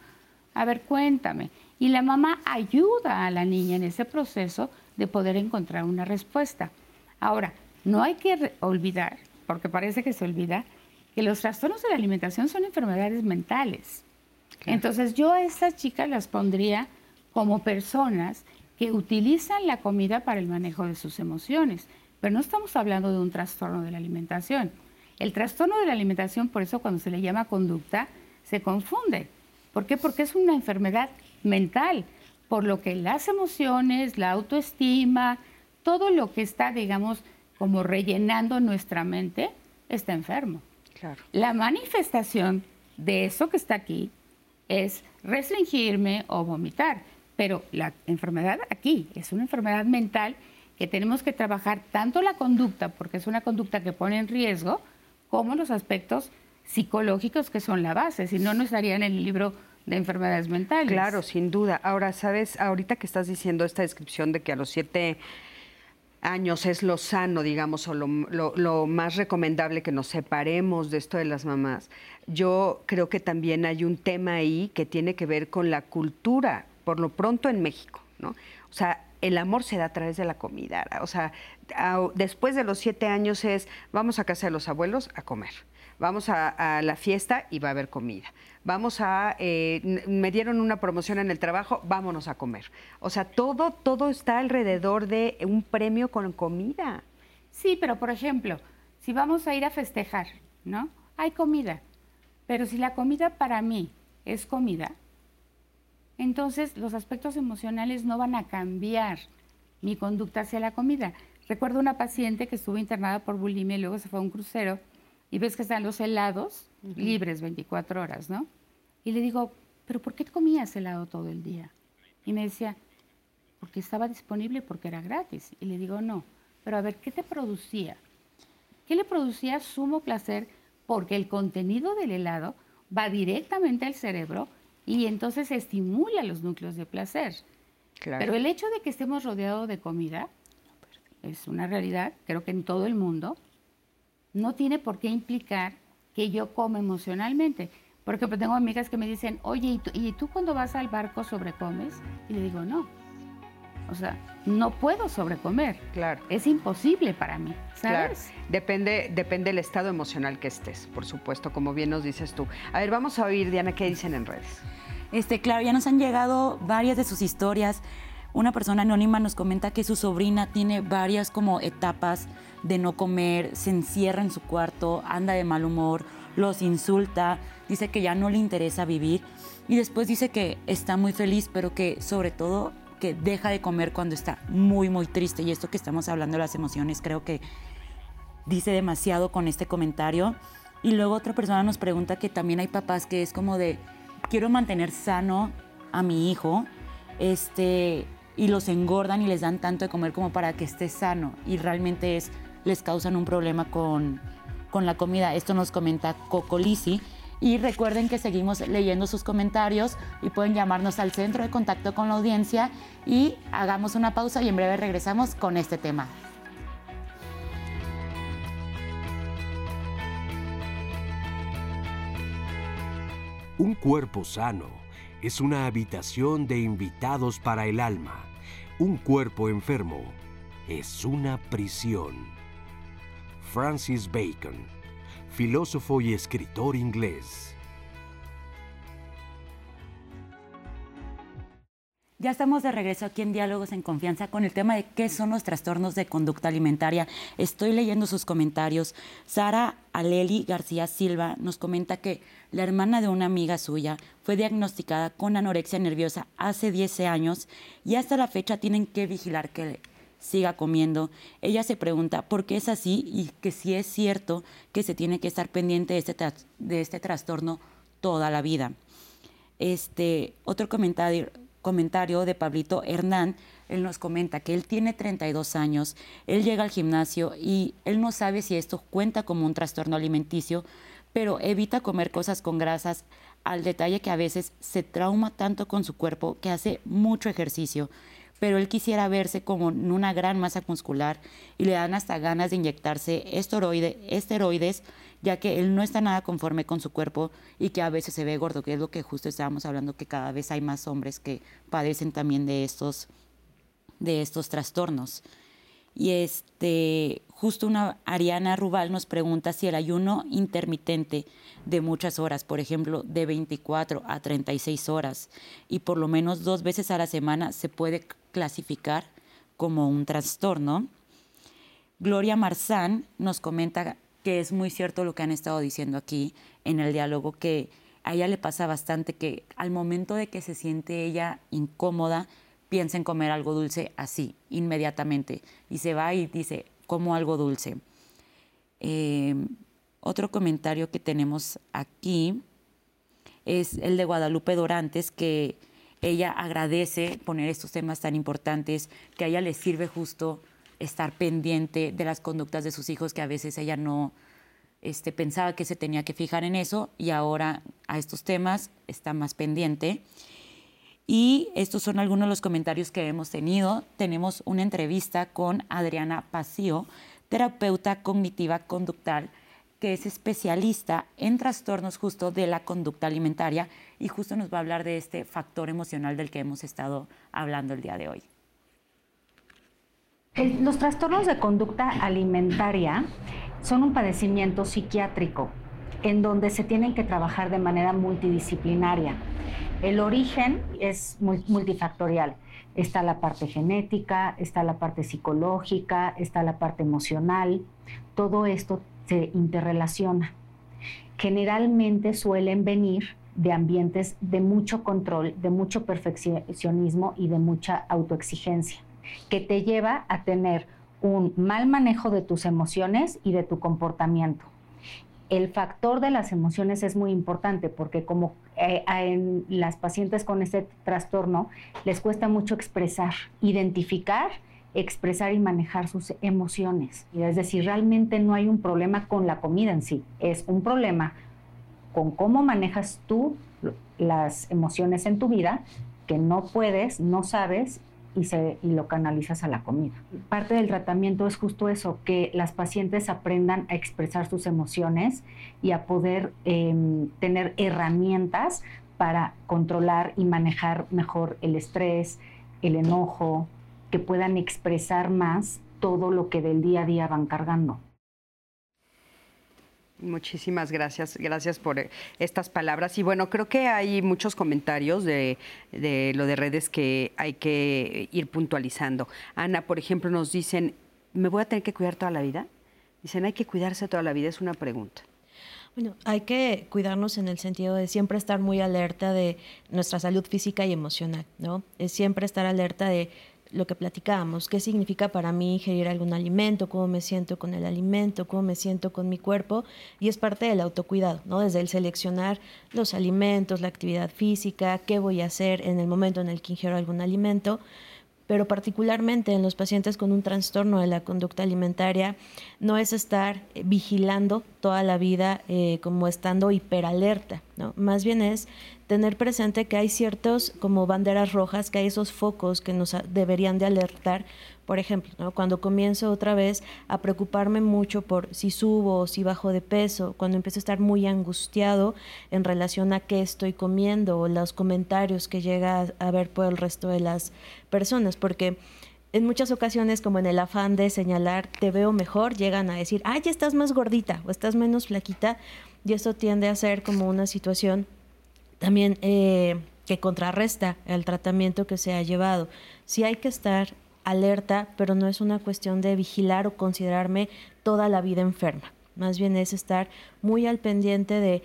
A ver, cuéntame. Y la mamá ayuda a la niña en ese proceso de poder encontrar una respuesta. Ahora, no hay que olvidar, porque parece que se olvida, que los trastornos de la alimentación son enfermedades mentales. Entonces yo a estas chicas las pondría como personas que utilizan la comida para el manejo de sus emociones. Pero no estamos hablando de un trastorno de la alimentación. El trastorno de la alimentación, por eso cuando se le llama conducta, se confunde. ¿Por qué? Porque es una enfermedad mental, por lo que las emociones, la autoestima, todo lo que está, digamos, como rellenando nuestra mente, está enfermo. Claro. La manifestación de eso que está aquí es restringirme o vomitar. Pero la enfermedad aquí es una enfermedad mental que tenemos que trabajar tanto la conducta, porque es una conducta que pone en riesgo, como los aspectos psicológicos que son la base, si no, no estaría en el libro de enfermedades mentales. Claro, sin duda. Ahora, ¿sabes? Ahorita que estás diciendo esta descripción de que a los siete años es lo sano, digamos, o lo, lo, más recomendable que nos separemos de esto de las mamás, yo creo que también hay un tema ahí que tiene que ver con la cultura por lo pronto en México, ¿no? O sea, el amor se da a través de la comida. O sea, después de los siete años es, vamos a casa de los abuelos a comer. Vamos a, la fiesta y va a haber comida. Vamos a, eh, me dieron una promoción en el trabajo, vámonos a comer. O sea, todo, todo está alrededor de un premio con comida. Sí, pero por ejemplo, si vamos a ir a festejar, ¿no? Hay comida. Pero si la comida para mí es comida, entonces los aspectos emocionales no van a cambiar mi conducta hacia la comida. Recuerdo una paciente que estuvo internada por bulimia y luego se fue a un crucero y ves que están los helados libres 24 horas, ¿no? Y le digo, ¿pero por qué comías helado todo el día? Y me decía, porque estaba disponible porque era gratis. Y le digo, no, pero a ver, ¿qué te producía? ¿Qué le producía sumo placer? Porque el contenido del helado va directamente al cerebro y entonces estimula los núcleos de placer. Pero el hecho de que estemos rodeados de comida es una realidad, creo que en todo el mundo, no tiene por qué implicar que yo como emocionalmente. Porque pues, tengo amigas que me dicen, oye, ¿y tú, ¿y tú cuando vas al barco sobrecomes? Y le digo, no. O sea, no puedo sobrecomer. Claro. Es imposible para mí, ¿sabes? Claro. Depende, depende del estado emocional que estés, por supuesto, como bien nos dices tú. A ver, vamos a oír, Diana, qué dicen en redes. Este, claro, ya nos han llegado varias de sus historias. Una persona anónima nos comenta que su sobrina tiene varias como etapas de no comer, se encierra en su cuarto, anda de mal humor, los insulta, dice que ya no le interesa vivir y después dice que está muy feliz, pero que sobre todo que deja de comer cuando está muy, muy triste. Y esto que estamos hablando de las emociones creo que dice demasiado con este comentario. Y luego otra persona nos pregunta que también hay papás que es como de, quiero mantener sano a mi hijo, este, y los engordan y les dan tanto de comer como para que esté sano. Y realmente es, les causan un problema con, con la comida. Esto nos comenta Coco Lisi. Y recuerden que seguimos leyendo sus comentarios y pueden llamarnos al centro de contacto con la audiencia y hagamos una pausa y en breve regresamos con este tema. Un cuerpo sano es una habitación de invitados para el alma. Un cuerpo enfermo es una prisión. Francis Bacon, filósofo y escritor inglés. Ya estamos de regreso aquí en Diálogos en Confianza con el tema de qué son los trastornos de conducta alimentaria. Estoy leyendo sus comentarios. Sara Aleli García Silva nos comenta que la hermana de una amiga suya fue diagnosticada con anorexia nerviosa hace 10 años y hasta la fecha tienen que vigilar que siga comiendo. Ella se pregunta por qué es así y que si es cierto que se tiene que estar pendiente de este, de este trastorno toda la vida. Este, otro comentario comentario de Pablito Hernán, él nos comenta que él tiene 32 años, él llega al gimnasio y él no sabe si esto cuenta como un trastorno alimenticio, pero evita comer cosas con grasas al detalle que a veces se trauma tanto con su cuerpo que hace mucho ejercicio, pero él quisiera verse como en una gran masa muscular y le dan hasta ganas de inyectarse esteroides ya que él no está nada conforme con su cuerpo y que a veces se ve gordo, que es lo que justo estábamos hablando, que cada vez hay más hombres que padecen también de estos, de estos trastornos. Y este, justo una Ariana Rubal nos pregunta si el ayuno intermitente de muchas horas, por ejemplo, de 24 a 36 horas, y por lo menos dos veces a la semana se puede clasificar como un trastorno. Gloria Marzán nos comenta que es muy cierto lo que han estado diciendo aquí en el diálogo, que a ella le pasa bastante que al momento de que se siente ella incómoda, piensa en comer algo dulce así, inmediatamente, y se va y dice, como algo dulce. Em, otro comentario que tenemos aquí es el de Guadalupe Dorantes, que ella agradece poner estos temas tan importantes, que a ella le sirve justo estar pendiente de las conductas de sus hijos, que a veces ella no este, pensaba que se tenía que fijar en eso y ahora a estos temas está más pendiente. Y estos son algunos de los comentarios que hemos tenido. Tenemos una entrevista con Adriana Pacio, terapeuta cognitiva conductal, que es especialista en trastornos justo de la conducta alimentaria y justo nos va a hablar de este factor emocional del que hemos estado hablando el día de hoy los trastornos de conducta alimentaria son un padecimiento psiquiátrico en donde se tienen que trabajar de manera multidisciplinaria. El origen es multifactorial. Está la parte genética, está la parte psicológica, está la parte emocional. Todo esto se interrelaciona. Generalmente suelen venir de ambientes de mucho control, de mucho perfeccionismo y de mucha autoexigencia que te lleva a tener un mal manejo de tus emociones y de tu comportamiento. El factor de las emociones es muy importante porque como eh, en las pacientes con este trastorno les cuesta mucho expresar, identificar, expresar y manejar sus emociones. Es decir, realmente no hay un problema con la comida en sí, es un problema con cómo manejas tú las emociones en tu vida que no puedes, no sabes y, se, y lo canalizas a la comida. Parte del tratamiento es justo eso, que las pacientes aprendan a expresar sus emociones y a poder em, tener herramientas para controlar y manejar mejor el estrés, el enojo, que puedan expresar más todo lo que del día a día van cargando. Muchísimas gracias, gracias por eh, estas palabras. Y bueno, creo que hay muchos comentarios de, de, lo de redes que hay que ir puntualizando. Ana, por ejemplo, nos dicen, ¿me voy a tener que cuidar toda la vida? Dicen, ¿hay que cuidarse toda la vida? Es una pregunta. Bueno, hay que cuidarnos en el sentido de siempre estar muy alerta de nuestra salud física y emocional, ¿no? Es siempre estar alerta de lo que platicábamos, qué significa para mí ingerir algún alimento, cómo me siento con el alimento, cómo me siento con mi cuerpo, y es parte del autocuidado, ¿no? Desde el seleccionar los alimentos, la actividad física, qué voy a hacer en el momento en el que ingiero algún alimento, pero particularmente en los pacientes con un trastorno de la conducta alimentaria, no es estar eh, vigilando toda la vida eh, como estando hiperalerta, ¿no? Más bien es tener presente que hay ciertos como banderas rojas, que hay esos focos que nos deberían de alertar. Por ejemplo, cuando comienzo otra vez a preocuparme mucho por si subo o si bajo de peso, cuando empiezo a estar muy angustiado en relación a qué estoy comiendo o los comentarios que llega a ver por el resto de las personas, porque en muchas ocasiones, como en el afán de señalar, te veo mejor, llegan a decir, ay, ya estás más gordita o estás menos flaquita, y eso tiende a ser como una situación también eh, que contrarresta el tratamiento que se ha llevado. Sí hay que estar alerta, pero no es una cuestión de vigilar o considerarme toda la vida enferma. Más bien es estar muy al pendiente de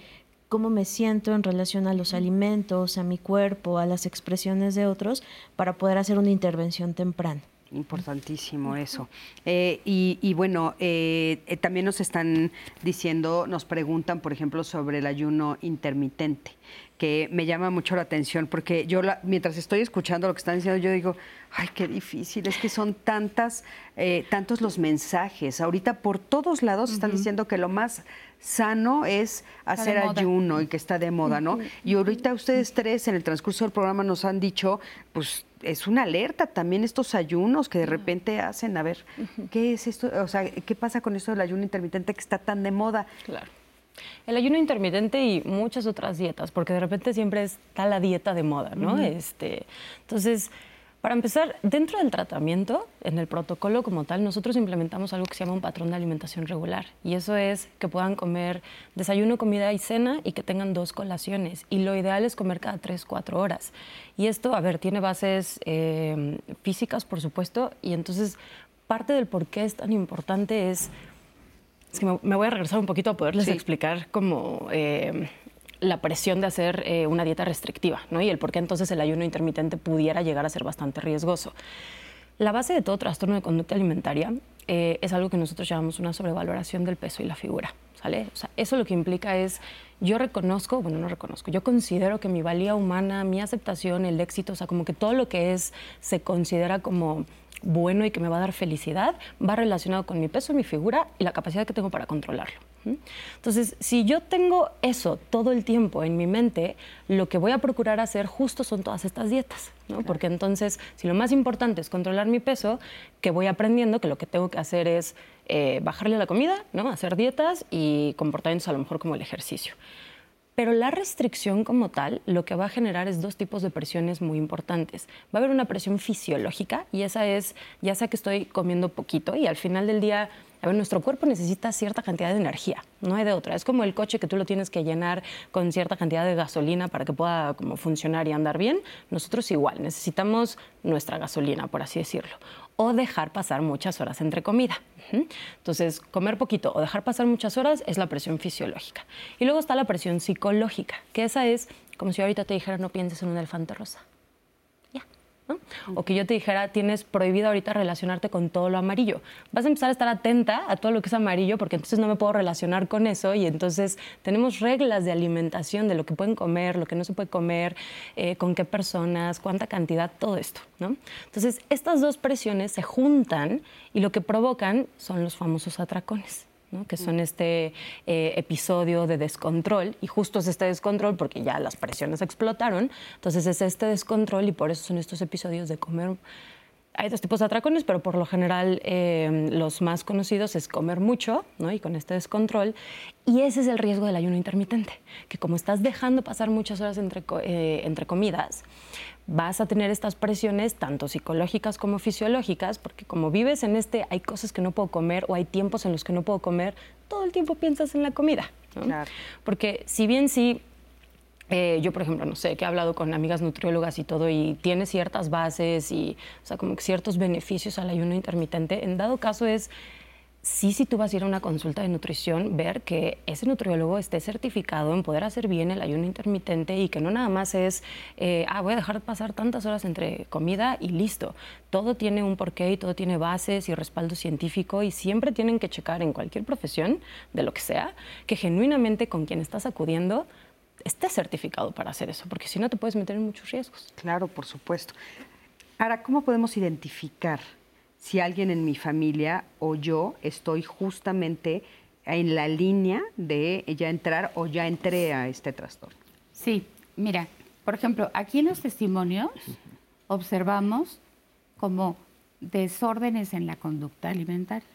cómo me siento en relación a los alimentos, a mi cuerpo, a las expresiones de otros, para poder hacer una intervención temprana. Importantísimo eso. Eh, y, bueno, eh, también nos están diciendo, nos preguntan, por ejemplo, sobre el ayuno intermitente que me llama mucho la atención, porque yo mientras estoy escuchando lo que están diciendo, yo digo, ay, qué difícil, es que son tantas, eh, tantos los mensajes. Ahorita por todos lados están diciendo que lo más sano es hacer ayuno y que está de moda, ¿no? Y ahorita ustedes tres en el transcurso del programa nos han dicho, pues es una alerta también estos ayunos que de repente hacen, a ver, ¿qué es esto? O sea, ¿qué pasa con esto del ayuno intermitente que está tan de moda? Claro. El ayuno intermitente y muchas otras dietas, porque de repente siempre está la dieta de moda, ¿no? este, entonces, para empezar, dentro del tratamiento, en el protocolo como tal, nosotros implementamos algo que se llama un patrón de alimentación regular. Y eso es que puedan comer desayuno, comida y cena y que tengan dos colaciones. Y lo ideal es comer cada tres, cuatro horas. Y esto, a ver, tiene bases eh, físicas, por supuesto. Y entonces, parte del por qué es tan importante es es que me, voy a regresar un poquito a poderles explicar cómo eh, la presión de hacer eh, una dieta restrictiva, ¿no? Y el por qué entonces el ayuno intermitente pudiera llegar a ser bastante riesgoso. La base de todo trastorno de conducta alimentaria eh, es algo que nosotros llamamos una sobrevaloración del peso y la figura, ¿sale? O sea, eso lo que implica es, yo reconozco, bueno, no reconozco, yo considero que mi valía humana, mi aceptación, el éxito, o sea, como que todo lo que es, se considera como bueno y que me va a dar felicidad va relacionado con mi peso, mi figura y la capacidad que tengo para controlarlo. Entonces, si yo tengo eso todo el tiempo en mi mente, lo que voy a procurar hacer justo son todas estas dietas, ¿no? Porque entonces, si lo más importante es controlar mi peso, que voy aprendiendo que lo que tengo que hacer es eh, bajarle la comida, ¿no? Hacer dietas y comportamientos a lo mejor como el ejercicio. Pero la restricción como tal lo que va a generar es dos tipos de presiones muy importantes. Va a haber una presión fisiológica y esa es, ya sea que estoy comiendo poquito y al final del día a ver, nuestro cuerpo necesita cierta cantidad de energía, no hay de otra. Es como el coche que tú lo tienes que llenar con cierta cantidad de gasolina para que pueda como, funcionar y andar bien. Nosotros igual, necesitamos nuestra gasolina, por así decirlo. O dejar pasar muchas horas entre comida. Entonces, comer poquito o dejar pasar muchas horas es la presión fisiológica. Y luego está la presión psicológica, que esa es como si ahorita te dijera no pienses en un elefante rosa. O que yo te dijera, tienes prohibido ahorita relacionarte con todo lo amarillo. Vas a empezar a estar atenta a todo lo que es amarillo porque entonces no me puedo relacionar con eso y entonces tenemos reglas de alimentación de lo que pueden comer, lo que no se puede comer, eh, con qué personas, cuánta cantidad, todo esto. ¿no? Entonces, estas dos presiones se juntan y lo que provocan son los famosos atracones que son este eh, episodio de descontrol, y justo es este descontrol porque ya las presiones explotaron, entonces es este descontrol y por eso son estos episodios de comer. Hay dos tipos de atracones, pero por lo general em, los más conocidos es comer mucho ¿no? y con este descontrol. Y ese es el riesgo del ayuno intermitente, que como estás dejando pasar muchas horas entre, eh, entre comidas, vas a tener estas presiones tanto psicológicas como fisiológicas, porque como vives en este, hay cosas que no puedo comer o hay tiempos en los que no puedo comer, todo el tiempo piensas en la comida. Porque si bien sí eh, yo, por ejemplo, no sé, que he hablado con amigas nutriólogas y todo, y tiene ciertas bases y, o sea, como ciertos beneficios al ayuno intermitente. En dado caso es, sí, si tú vas a ir a una consulta de nutrición, ver que ese nutriólogo esté certificado en poder hacer bien el ayuno intermitente y que no nada más es, eh, ah, voy a dejar pasar tantas horas entre comida y listo. Todo tiene un porqué y todo tiene bases y respaldo científico y siempre tienen que checar en cualquier profesión, de lo que sea, que genuinamente con quien estás acudiendo esté certificado para hacer eso, porque si no te puedes meter en muchos riesgos. Claro, por supuesto. Ahora, ¿cómo podemos identificar si alguien en mi familia o yo estoy justamente en la línea de ya entrar o ya entré a este trastorno? Sí, mira, por ejemplo, aquí en los testimonios observamos como desórdenes en la conducta alimentaria,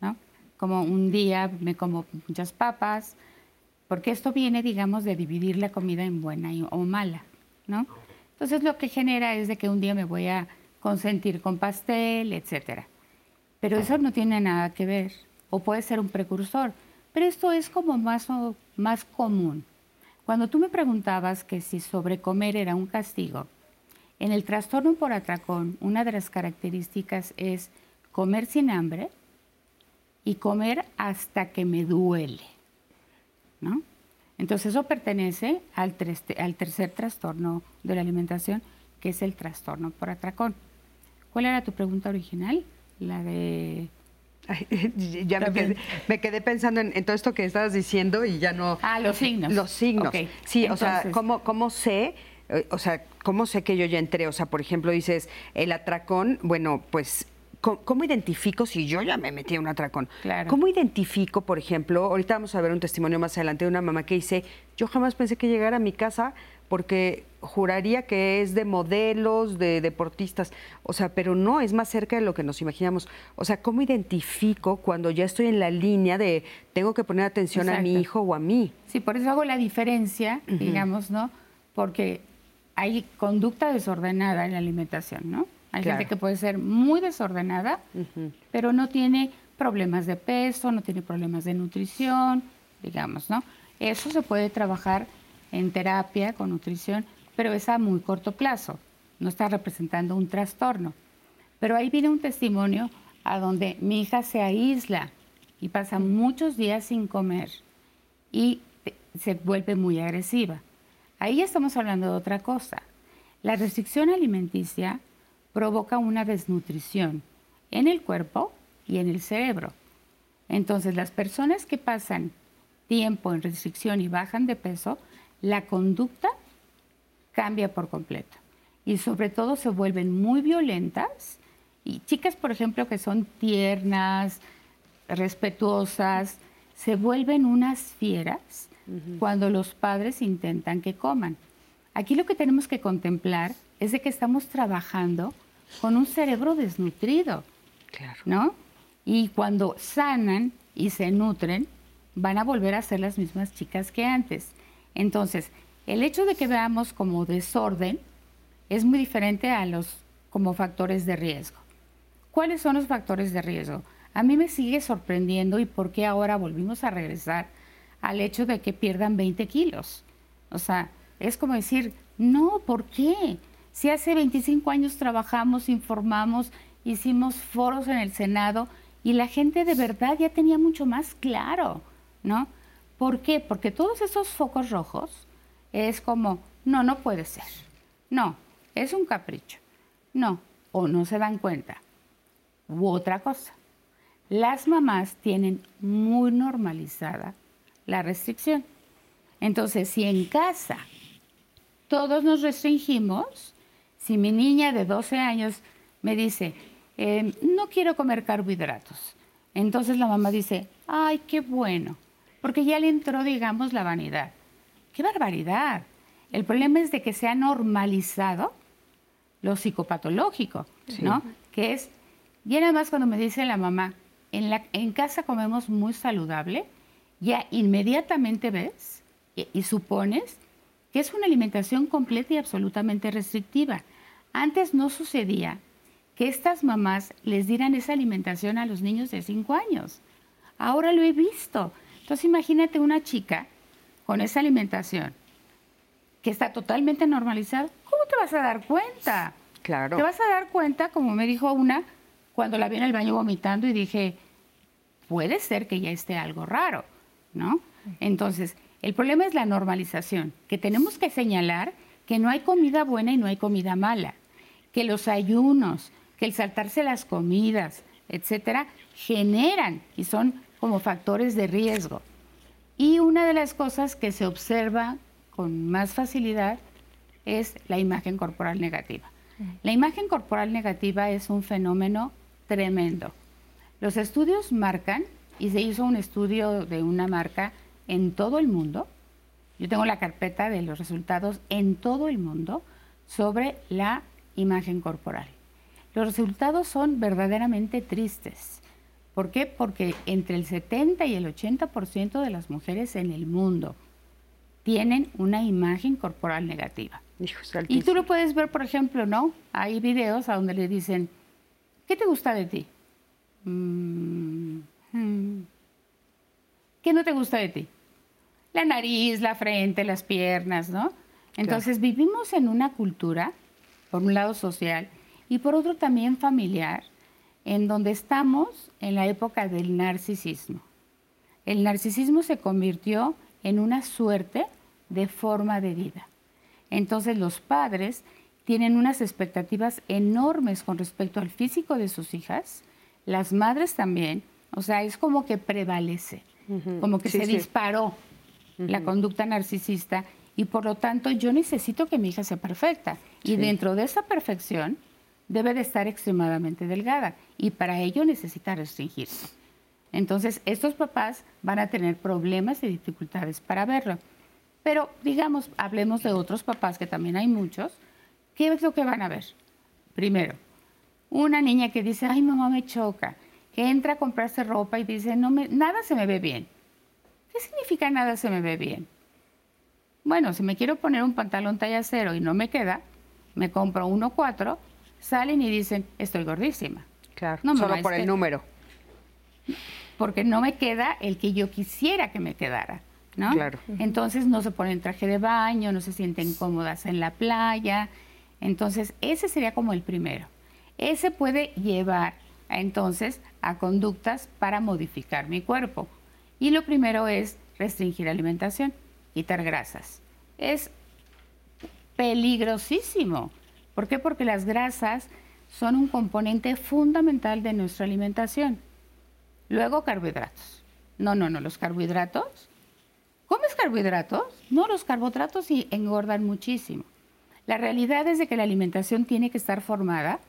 ¿no? Como un día me como muchas papas, porque esto viene, digamos, de dividir la comida en buena o mala, ¿no? Entonces lo que genera es de que un día me voy a consentir con pastel, etcétera. Pero eso no tiene nada que ver, o puede ser un precursor, pero esto es como más, más común. Cuando tú me preguntabas que si sobrecomer era un castigo, en el trastorno por atracón, una de las características es comer sin hambre y comer hasta que me duele. ¿no? Entonces eso pertenece al, al tercer trastorno de la alimentación, que es el trastorno por atracón. ¿Cuál era tu pregunta original? La de... [laughs] ya me quedé, pensando en, todo esto que estabas diciendo y ya no... Ah, los signos. Los signos. Sí, o sea, ¿cómo, ¿cómo sé? Eh, o sea, ¿cómo sé que yo ya entré? O sea, por ejemplo, dices, el atracón, bueno, pues ¿Cómo, identifico si yo ya me metí en un atracón? ¿Cómo identifico, por ejemplo, ahorita vamos a ver un testimonio más adelante de una mamá que dice, yo jamás pensé que llegara a mi casa porque juraría que es de modelos, de deportistas, o sea, pero no, es más cerca de lo que nos imaginamos. O sea, ¿cómo identifico cuando ya estoy en la línea de tengo que poner atención a mi hijo o a mí? Sí, por eso hago la diferencia, digamos, ¿no? Porque hay conducta desordenada en la alimentación, ¿no? Hay gente que puede ser muy desordenada, pero no tiene problemas de peso, no tiene problemas de nutrición, digamos, ¿no? Eso se puede trabajar en terapia con nutrición, pero es a muy corto plazo, no está representando un trastorno. Pero ahí viene un testimonio a donde mi hija se aísla y pasa muchos días sin comer y se vuelve muy agresiva. Ahí estamos hablando de otra cosa. La restricción alimenticia provoca una desnutrición en el cuerpo y en el cerebro. Entonces, las personas que pasan tiempo en restricción y bajan de peso, la conducta cambia por completo. Y sobre todo se vuelven muy violentas. Y chicas, por ejemplo, que son tiernas, respetuosas, se vuelven unas fieras cuando los padres intentan que coman. Aquí lo que tenemos que contemplar es de que estamos trabajando con un cerebro desnutrido. Claro. ¿No? Y cuando sanan y se nutren, van a volver a ser las mismas chicas que antes. Entonces, el hecho de que veamos como desorden es muy diferente a los como factores de riesgo. ¿Cuáles son los factores de riesgo? A mí me sigue sorprendiendo y por qué ahora volvimos a regresar al hecho de que pierdan 20 kilos. O sea, es como decir, no, ¿por qué? Si hace 25 años trabajamos, informamos, hicimos foros en el Senado y la gente de verdad ya tenía mucho más claro, ¿no? ¿Por qué? Porque todos esos focos rojos es como, no, no puede ser. No, es un capricho. No, o no se dan cuenta. U otra cosa. Las mamás tienen muy normalizada la restricción. Entonces, si en casa todos nos restringimos, si mi niña de 12 años me dice, em, no quiero comer carbohidratos, entonces la mamá dice, ay, qué bueno, porque ya le entró, digamos, la vanidad. ¡Qué barbaridad! El problema es de que se ha normalizado lo psicopatológico, ¿no? Que es, y nada más cuando me dice la mamá, en, la, en casa comemos muy saludable, ya inmediatamente ves y supones que es una alimentación completa y absolutamente restrictiva. Antes no sucedía que estas mamás les dieran esa alimentación a los niños de 5 años. Ahora lo he visto. Entonces imagínate una chica con esa alimentación que está totalmente normalizada. ¿Cómo te vas a dar cuenta? Claro. Te vas a dar cuenta, como me dijo una, cuando la vi en el baño vomitando y dije, puede ser que ya esté algo raro, ¿no? Entonces, el problema es la normalización, que tenemos que señalar que no hay comida buena y no hay comida mala, que los ayunos, que el saltarse las comidas, etcétera, generan y son como factores de riesgo. Y una de las cosas que se observa con más facilidad es la imagen corporal negativa. La imagen corporal negativa es un fenómeno tremendo. Los estudios marcan, y se hizo un estudio de una marca en todo el mundo, yo tengo la carpeta de los resultados en todo el mundo sobre la imagen corporal. Los resultados son verdaderamente tristes. ¿Por qué? Porque entre el 70 y el 80% de las mujeres en el mundo tienen una imagen corporal negativa. y tú lo puedes ver, por ejemplo, ¿no? Hay videos a donde le dicen, ¿qué te gusta de ti? Mm, hmm. ¿Qué no te gusta de ti? La nariz, la frente, las piernas, ¿no? Entonces vivimos en una cultura, por un lado social y por otro también familiar, en donde estamos en la época del narcisismo. El narcisismo se convirtió en una suerte de forma de vida. Entonces los padres tienen unas expectativas enormes con respecto al físico de sus hijas, las madres también, o sea, es como que prevalece, como que se disparó la conducta narcisista y por lo tanto yo necesito que mi hija sea perfecta. Y dentro de esa perfección debe de estar extremadamente delgada y para ello necesita restringirse. Entonces, estos papás van a tener problemas y dificultades para verlo. Pero, digamos, hablemos de otros papás, que también hay muchos. ¿Qué es lo que van a ver? Primero, una niña que dice, ay, mamá me choca, que entra a comprarse ropa y dice, no me, nada se me ve bien. ¿Qué significa nada se me ve bien? Bueno, si me quiero poner un pantalón talla cero y no me queda, me compro uno cuatro, salen y dicen, estoy gordísima. Claro, no, solo por el número. Porque no me queda el que yo quisiera que me quedara. ¿no? Claro. Entonces no se ponen traje de baño, no se sienten cómodas en la playa. Entonces, ese sería como el primero. Ese puede llevar entonces a conductas para modificar mi cuerpo. Y lo primero es restringir alimentación, quitar grasas. Es peligrosísimo. ¿Por qué? Porque las grasas son un componente fundamental de nuestra alimentación. Luego carbohidratos. No, no, no, los carbohidratos ¿Comes carbohidratos? No, los carbohidratos engordan muchísimo. La realidad es de que la alimentación tiene que estar formada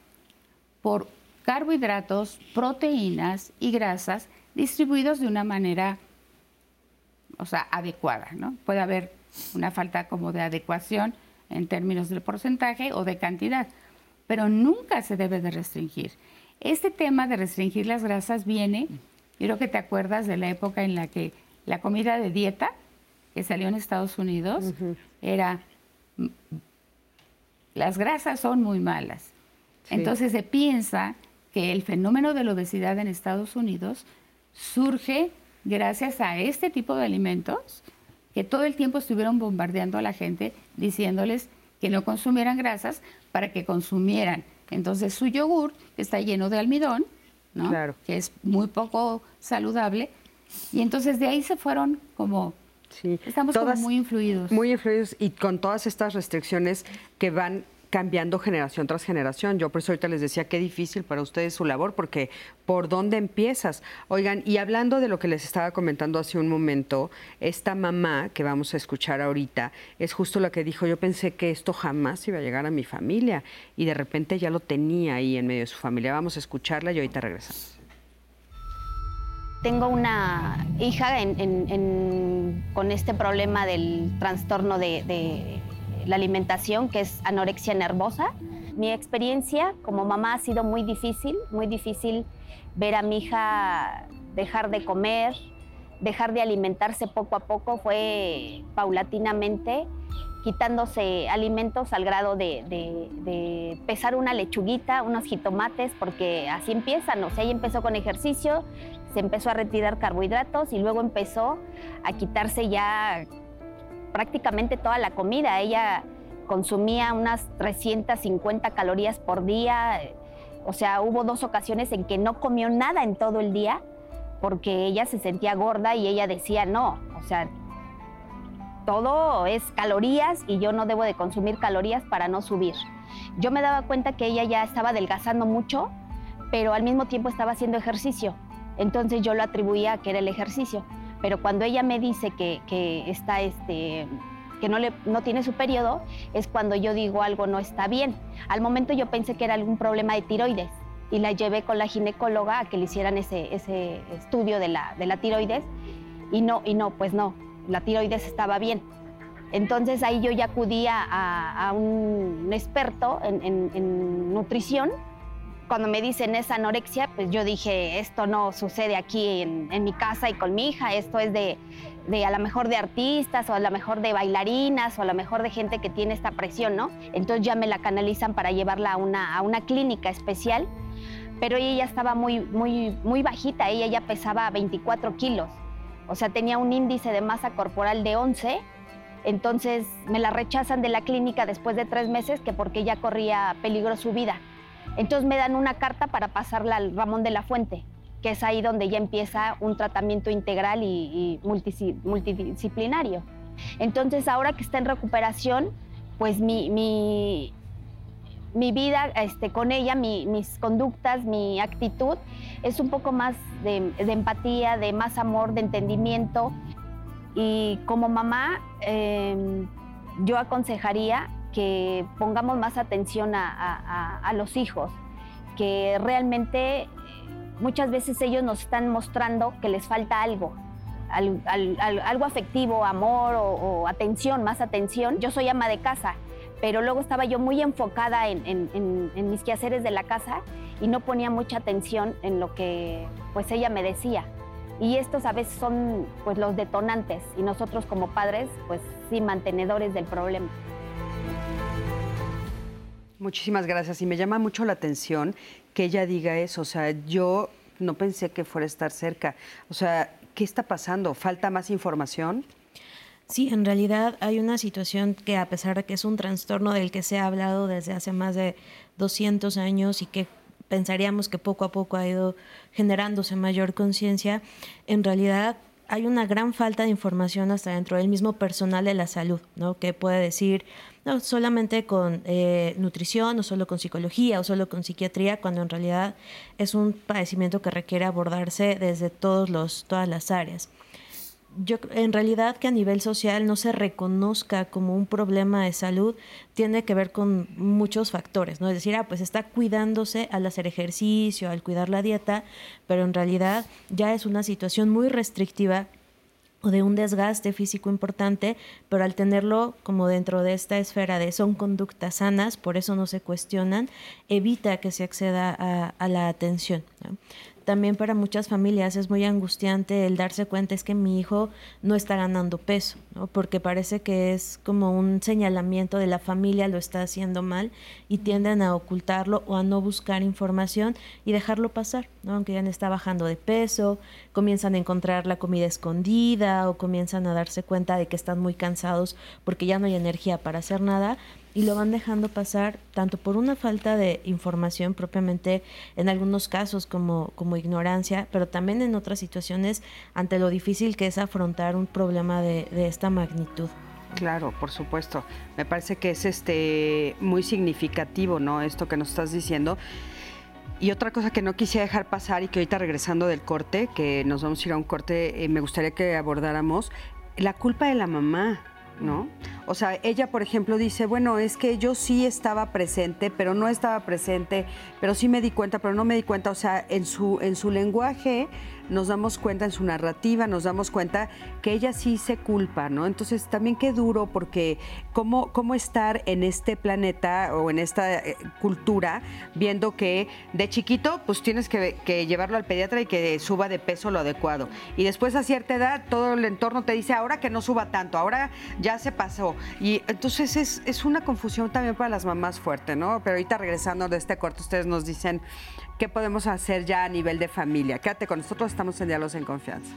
por carbohidratos, proteínas y grasas distribuidos de una manera, o sea, adecuada, ¿no? Puede haber una falta como de adecuación en términos de porcentaje o de cantidad, pero nunca se debe de restringir. Este tema de restringir las grasas viene, yo creo que te acuerdas de la época en la que la comida de dieta que salió en Estados Unidos era, las grasas son muy malas. Entonces se piensa que el fenómeno de la obesidad en Estados Unidos surge gracias a este tipo de alimentos que todo el tiempo estuvieron bombardeando a la gente diciéndoles que no consumieran grasas para que consumieran. Entonces su yogur está lleno de almidón, que es muy poco saludable, y entonces de ahí se fueron como Sí. Estamos muy influidos. Muy influidos y con todas estas restricciones que van cambiando generación tras generación. Yo por eso ahorita les decía qué difícil para ustedes su labor, porque ¿por dónde empiezas? Oigan, y hablando de lo que les estaba comentando hace un momento, esta mamá que vamos a escuchar ahorita es justo la que dijo, yo pensé que esto jamás iba a llegar a mi familia y de repente ya lo tenía ahí en medio de su familia. Vamos a escucharla y ahorita regresamos. Tengo una hija con este problema del trastorno de, la alimentación, que es anorexia nervosa. Mi experiencia como mamá ha sido muy difícil, muy difícil ver a mi hija dejar de comer, dejar de alimentarse poco a poco, fue paulatinamente quitándose alimentos al grado de, de, pesar una lechuguita, unos jitomates, porque así empiezan. O sea, ella empezó con ejercicio, se empezó a retirar carbohidratos y luego empezó a quitarse ya prácticamente toda la comida. Ella consumía unas 350 calorías por día. O sea, hubo dos ocasiones en que no comió nada en todo el día porque ella se sentía gorda y ella decía, no, o sea, todo es calorías y yo no debo de consumir calorías para no subir. Yo me daba cuenta que ella ya estaba adelgazando mucho, pero al mismo tiempo estaba haciendo ejercicio. Entonces yo lo atribuía a que era el ejercicio. Pero cuando ella me dice que, está este, que no, le, no tiene su periodo, es cuando yo digo algo no está bien. Al momento yo pensé que era algún problema de tiroides y la llevé con la ginecóloga a que le hicieran ese, ese estudio de la, de la tiroides y no, y no, pues no, la tiroides estaba bien. Entonces ahí yo ya acudí a, un experto en, nutrición. Cuando me dicen esa anorexia, pues yo dije, esto no sucede aquí en, mi casa y con mi hija, esto es de, de, a lo mejor de artistas o a lo mejor de bailarinas o a lo mejor de gente que tiene esta presión, ¿no? Entonces ya me la canalizan para llevarla a una, a una clínica especial, pero ella ya estaba muy, muy, muy bajita, ella ya pesaba 24 kilos. O sea, tenía un índice de masa corporal de 11. Entonces me la rechazan de la clínica después de tres meses que porque ya corría peligro su vida. Entonces me dan una carta para pasarla al Ramón de la Fuente, que es ahí donde ya empieza un tratamiento integral y, multidisciplinario. Entonces ahora que está en recuperación, pues mi, mi vida este, con ella, mis conductas, mi actitud, es un poco más de, empatía, de más amor, de entendimiento. Y como mamá, em, yo aconsejaría que pongamos más atención a, los hijos, que realmente muchas veces ellos nos están mostrando que les falta algo, algo afectivo, amor o atención, más atención. Yo soy ama de casa pero luego estaba yo muy enfocada en, mis quehaceres de la casa y no ponía mucha atención en lo que pues ella me decía. Y estos a veces son pues los detonantes y nosotros como padres pues sí mantenedores del problema. Muchísimas gracias y me llama mucho la atención que ella diga eso, o sea, yo no pensé que fuera a estar cerca, o sea, ¿qué está pasando? ¿Falta más información? Sí, en realidad hay una situación que a pesar de que es un trastorno del que se ha hablado desde hace más de 200 años y que pensaríamos que poco a poco ha ido generándose mayor conciencia, en realidad hay una gran falta de información hasta dentro del mismo personal de la salud, ¿no? que puede decir no solamente con eh, nutrición o solo con psicología o solo con psiquiatría, cuando en realidad es un padecimiento que requiere abordarse desde todos los, todas las áreas yo en realidad que a nivel social no se reconozca como un problema de salud tiene que ver con muchos factores, ¿no? Es decir, ah, pues está cuidándose al hacer ejercicio, al cuidar la dieta, pero en realidad ya es una situación muy restrictiva o de un desgaste físico importante, pero al tenerlo como dentro de esta esfera de son conductas sanas, por eso no se cuestionan, evita que se acceda a, la atención. También para muchas familias es muy angustiante el darse cuenta es que mi hijo no está ganando peso, ¿no? porque parece que es como un señalamiento de la familia lo está haciendo mal y tienden a ocultarlo o a no buscar información y dejarlo pasar, ¿no? aunque ya está bajando de peso, comienzan a encontrar la comida escondida o comienzan a darse cuenta de que están muy cansados porque ya no hay energía para hacer nada y lo van dejando pasar tanto por una falta de información propiamente en algunos casos como, como ignorancia, pero también en otras situaciones ante lo difícil que es afrontar un problema de, de esta magnitud. Claro, por supuesto. Me parece que es este muy significativo, ¿no? Esto que nos estás diciendo. Y otra cosa que no quisiera dejar pasar y que ahorita regresando del corte, que nos vamos a ir a un corte, eh, me gustaría que abordáramos la culpa de la mamá. ¿No? O sea, ella, por ejemplo, dice, bueno, es que yo sí estaba presente, pero no estaba presente, pero sí me di cuenta, pero no me di cuenta. O sea, en su, en su lenguaje nos damos cuenta, en su narrativa nos damos cuenta que ella sí se culpa, ¿no? Entonces, también qué duro, porque cómo, cómo estar en este planeta o en esta eh, cultura viendo que de chiquito pues tienes que, llevarlo al pediatra y que suba de peso lo adecuado. Y después a cierta edad todo el entorno te dice ahora que no suba tanto, ahora ya se pasó. Y entonces es, es una confusión también para las mamás fuerte, ¿no? Pero ahorita regresando de este corto, ustedes nos dicen qué podemos hacer ya a nivel de familia. Quédate con nosotros, estamos en Diálogos en Confianza.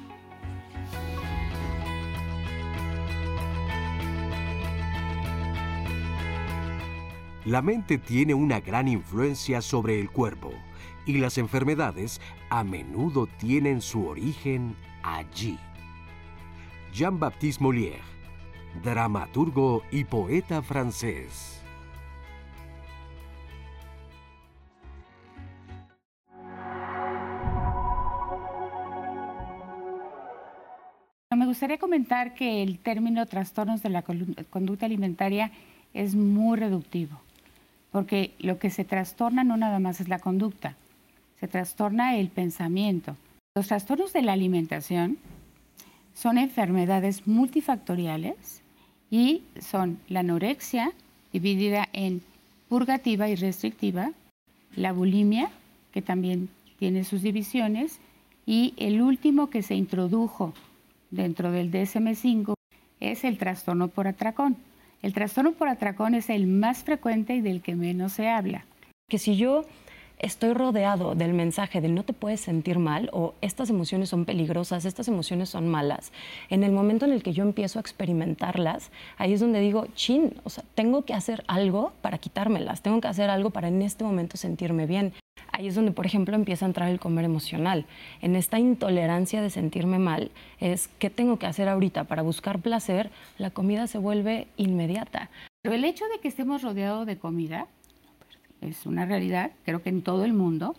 La mente tiene una gran influencia sobre el cuerpo y las enfermedades a menudo tienen su origen allí. Jean-Baptiste Molière, dramaturgo y poeta francés. Gustaría comentar que el término trastornos de la conducta alimentaria es muy reductivo porque lo que se trastorna no nada más es la conducta, se trastorna el pensamiento. Los trastornos de la alimentación son enfermedades multifactoriales y son la anorexia, dividida en purgativa y restrictiva, la bulimia, que también tiene sus divisiones, y el último que se introdujo dentro del DSM5 es el trastorno por atracón. El trastorno por atracón es el más frecuente y del que menos se habla. Que si yo estoy rodeado del mensaje de no te puedes sentir mal o estas emociones son peligrosas, estas emociones son malas, en el momento en el que yo empiezo a experimentarlas, ahí es donde digo, chin, o sea, tengo que hacer algo para quitármelas, tengo que hacer algo para en este momento sentirme bien. Ahí es donde, por ejemplo, empieza a entrar el comer emocional. En esta intolerancia de sentirme mal, es qué tengo que hacer ahorita para buscar placer, la comida se vuelve inmediata. Pero el hecho de que estemos rodeados de comida es una realidad, creo que en todo el mundo,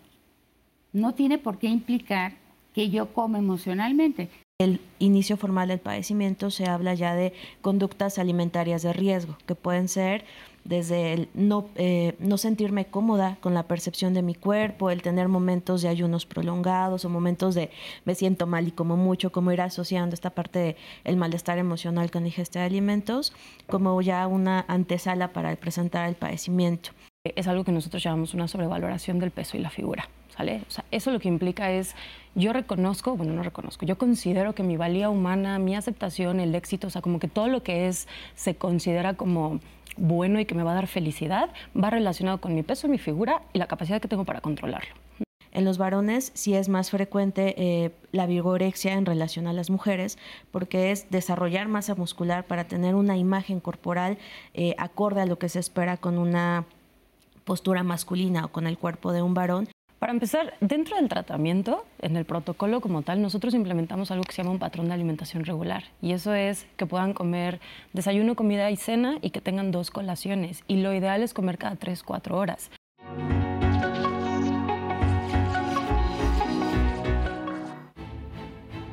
no tiene por qué implicar que yo como emocionalmente. El inicio formal del padecimiento se habla ya de conductas alimentarias de riesgo, que pueden ser desde el no, eh, no sentirme cómoda con la percepción de mi cuerpo, el tener momentos de ayunos prolongados o momentos de me siento mal y como mucho, como ir asociando esta parte del malestar emocional con ingesta de alimentos, como ya una antesala para presentar el padecimiento. Es algo que nosotros llamamos una sobrevaloración del peso y la figura. ¿Sale? O sea, eso lo que implica es, yo reconozco, bueno, no reconozco, yo considero que mi valía humana, mi aceptación, el éxito, o sea, como que todo lo que es, se considera como bueno y que me va a dar felicidad, va relacionado con mi peso, mi figura y la capacidad que tengo para controlarlo. En los varones sí es más frecuente eh, la vigorexia en relación a las mujeres, porque es desarrollar masa muscular para tener una imagen corporal eh, acorde a lo que se espera con una postura masculina o con el cuerpo de un varón para empezar, dentro del tratamiento, en el protocolo como tal, nosotros implementamos algo que se llama un patrón de alimentación regular. Y eso es que puedan comer desayuno, comida y cena y que tengan dos colaciones. Y lo ideal es comer cada tres, cuatro horas.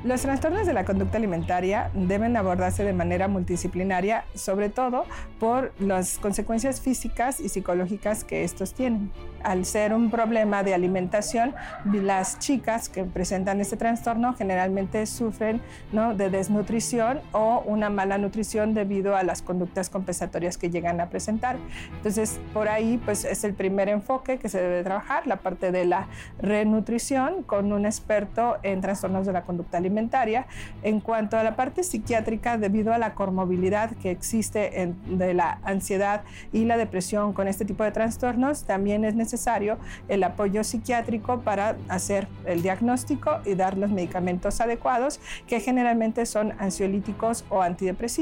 Los trastornos de la conducta alimentaria deben abordarse de manera multidisciplinaria, sobre todo por las consecuencias físicas y psicológicas que estos tienen. Al ser un problema de alimentación, las chicas que presentan este trastorno generalmente sufren de desnutrición o una mala nutrición debido a las conductas compensatorias que llegan a presentar. Entonces, por ahí pues, es el primer enfoque que se debe trabajar, la parte de la renutrición con un experto en trastornos de la conducta alimentaria en cuanto a la parte psiquiátrica, debido a la comorbilidad que existe de la ansiedad y la depresión con este tipo de trastornos, también es necesario el apoyo psiquiátrico para hacer el diagnóstico y dar los medicamentos adecuados, que generalmente son ansiolíticos o antidepresivos.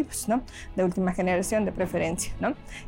De última generación de preferencia.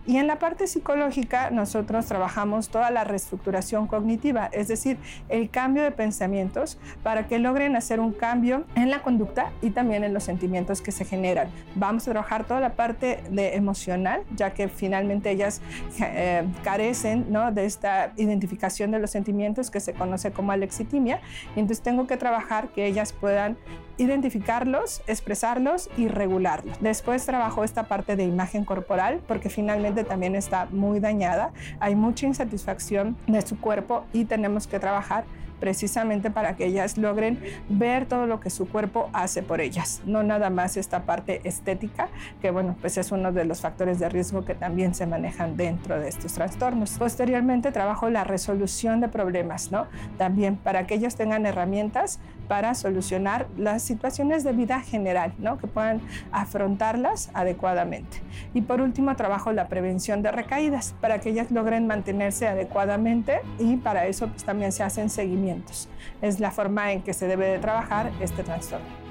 Y en la parte psicológica, nosotros trabajamos toda la reestructuración cognitiva, es decir, el cambio de pensamientos para que logren hacer un cambio en la conducta y también en los sentimientos que se generan. Vamos a trabajar toda la parte de emocional, ya que finalmente ellas eh, carecen ¿no? de esta identificación de los sentimientos que se conoce como alexitimia. Y entonces tengo que trabajar que ellas puedan identificarlos, expresarlos y regularlos. Después trabajo esta parte de imagen corporal porque finalmente también está muy dañada. Hay mucha insatisfacción de su cuerpo y tenemos que trabajar precisamente para que ellas logren ver todo lo que su cuerpo hace por ellas, no nada más esta parte estética, que bueno, pues es uno de los factores de riesgo que también se manejan dentro de estos trastornos. Posteriormente trabajo la resolución de problemas, ¿no? También para que ellos tengan herramientas para solucionar las situaciones de vida general, ¿no? que puedan afrontarlas adecuadamente. Y por último, trabajo la prevención de recaídas para que ellas logren mantenerse adecuadamente y para eso pues, también se hacen seguimientos. Es la forma en que se debe de trabajar este trastorno.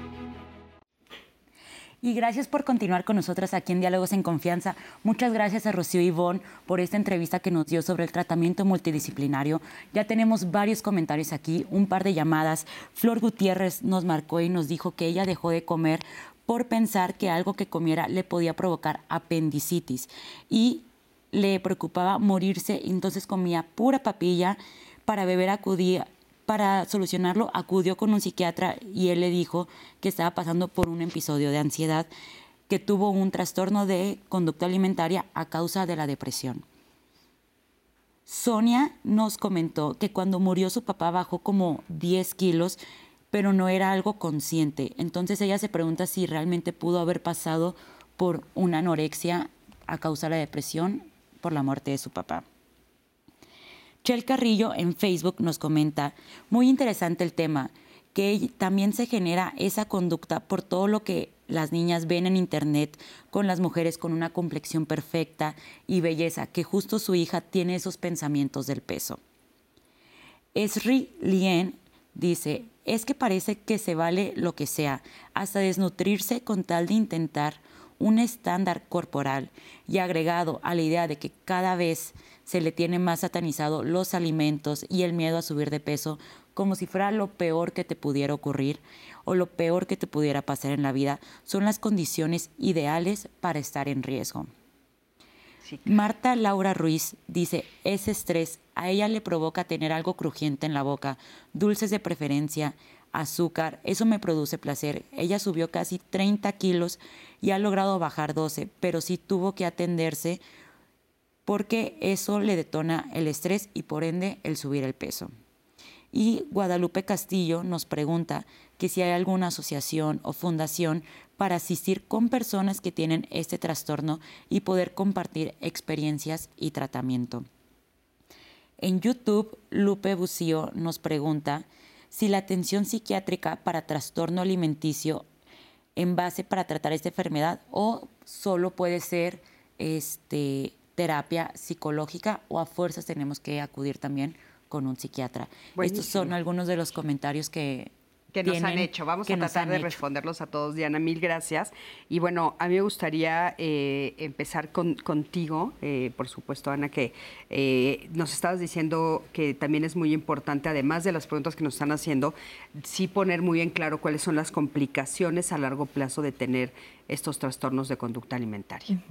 Y gracias por continuar con nosotras aquí en Diálogos en Confianza. Muchas gracias a Rocío Ivón por esta entrevista que nos dio sobre el tratamiento multidisciplinario. Ya tenemos varios comentarios aquí, un par de llamadas. Flor Gutiérrez nos marcó y nos dijo que ella dejó de comer por pensar que algo que comiera le podía provocar apendicitis y le preocupaba morirse, entonces comía pura papilla para beber acudía para solucionarlo acudió con un psiquiatra y él le dijo que estaba pasando por un episodio de ansiedad, que tuvo un trastorno de conducta alimentaria a causa de la depresión. Sonia nos comentó que cuando murió su papá bajó como 10 kilos, pero no era algo consciente. Entonces ella se pregunta si realmente pudo haber pasado por una anorexia a causa de la depresión por la muerte de su papá. Chel Carrillo en Facebook nos comenta, muy interesante el tema, que también se genera esa conducta por todo lo que las niñas ven en internet con las mujeres con una complexión perfecta y belleza, que justo su hija tiene esos pensamientos del peso. Esri Lien dice, es que parece que se vale lo que sea, hasta desnutrirse con tal de intentar un estándar corporal y agregado a la idea de que cada vez se le tiene más satanizado los alimentos y el miedo a subir de peso como si fuera lo peor que te pudiera ocurrir o lo peor que te pudiera pasar en la vida, son las condiciones ideales para estar en riesgo. Marta Laura Ruiz dice, ese estrés a ella le provoca tener algo crujiente en la boca, dulces de preferencia, azúcar, eso me produce placer. Ella subió casi 30 kilos y ha logrado bajar 12, pero sí tuvo que atenderse porque eso le detona el estrés y por ende el subir el peso. Y Guadalupe Castillo nos pregunta que si hay alguna asociación o fundación para asistir con personas que tienen este trastorno y poder compartir experiencias y tratamiento. En YouTube, Lupe Bucio nos pregunta si la atención psiquiátrica para trastorno alimenticio en base para tratar esta enfermedad o solo puede ser este, terapia psicológica o a fuerzas tenemos que acudir también con un psiquiatra. Estos son algunos de los comentarios que, que nos han hecho. Vamos a tratar de responderlos a todos, Diana. Mil gracias. Y bueno, a mí me gustaría eh, empezar con, contigo, eh, por supuesto, Ana, que eh, nos estabas diciendo que también es muy importante, además de las preguntas que nos están haciendo, sí poner muy en claro cuáles son las complicaciones a largo plazo de tener estos trastornos de conducta alimentaria.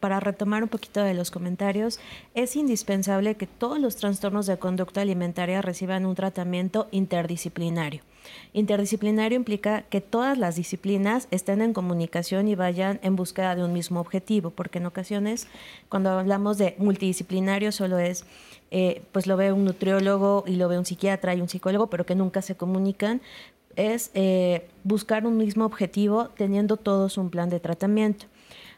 Para retomar un poquito de los comentarios, es indispensable que todos los trastornos de conducta alimentaria reciban un tratamiento interdisciplinario. Interdisciplinario implica que todas las disciplinas estén en comunicación y vayan en búsqueda de un mismo objetivo, porque en ocasiones cuando hablamos de multidisciplinario solo es, eh, pues lo ve un nutriólogo y lo ve un psiquiatra y un psicólogo, pero que nunca se comunican, es eh, buscar un mismo objetivo teniendo todos un plan de tratamiento.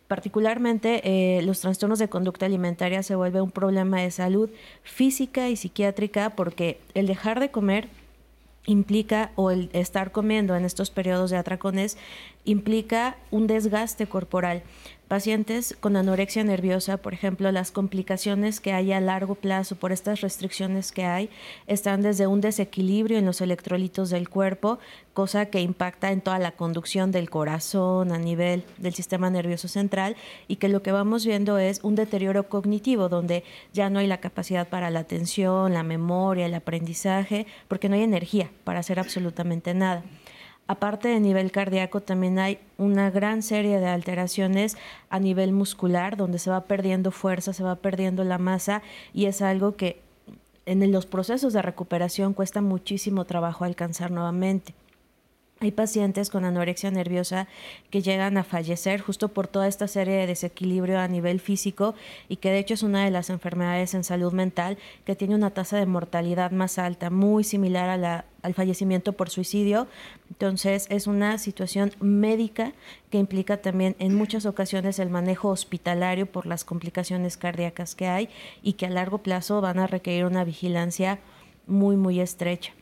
Particularmente eh, los trastornos de conducta alimentaria se vuelve un problema de salud física y psiquiátrica porque el dejar de comer implica, o el estar comiendo en estos periodos de atracones, implica un desgaste corporal. Pacientes con anorexia nerviosa, por ejemplo, las complicaciones que hay a largo plazo por estas restricciones que hay están desde un desequilibrio en los electrolitos del cuerpo, cosa que impacta en toda la conducción del corazón a nivel del sistema nervioso central y que lo que vamos viendo es un deterioro cognitivo donde ya no hay la capacidad para la atención, la memoria, el aprendizaje, porque no hay energía para hacer absolutamente nada. Aparte de nivel cardíaco, también hay una gran serie de alteraciones a nivel muscular, donde se va perdiendo fuerza, se va perdiendo la masa y es algo que en los procesos de recuperación cuesta muchísimo trabajo alcanzar nuevamente. Hay pacientes con anorexia nerviosa que llegan a fallecer justo por toda esta serie de desequilibrio a nivel físico y que de hecho es una de las enfermedades en salud mental que tiene una tasa de mortalidad más alta, muy similar a la, al fallecimiento por suicidio. Entonces es una situación médica que implica también en muchas ocasiones el manejo hospitalario por las complicaciones cardíacas que hay y que a largo plazo van a requerir una vigilancia muy, muy estrecha.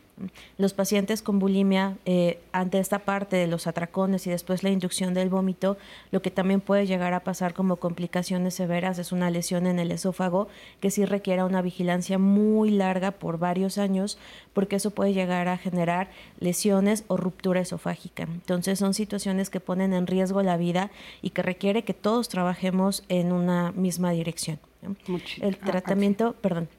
Los pacientes con bulimia, eh, ante esta parte de los atracones y después la inducción del vómito, lo que también puede llegar a pasar como complicaciones severas es una lesión en el esófago que sí requiera una vigilancia muy larga por varios años, porque eso puede llegar a generar lesiones o ruptura esofágica. Entonces son situaciones que ponen en riesgo la vida y que requiere que todos trabajemos en una misma dirección. El ah, tratamiento, perdón,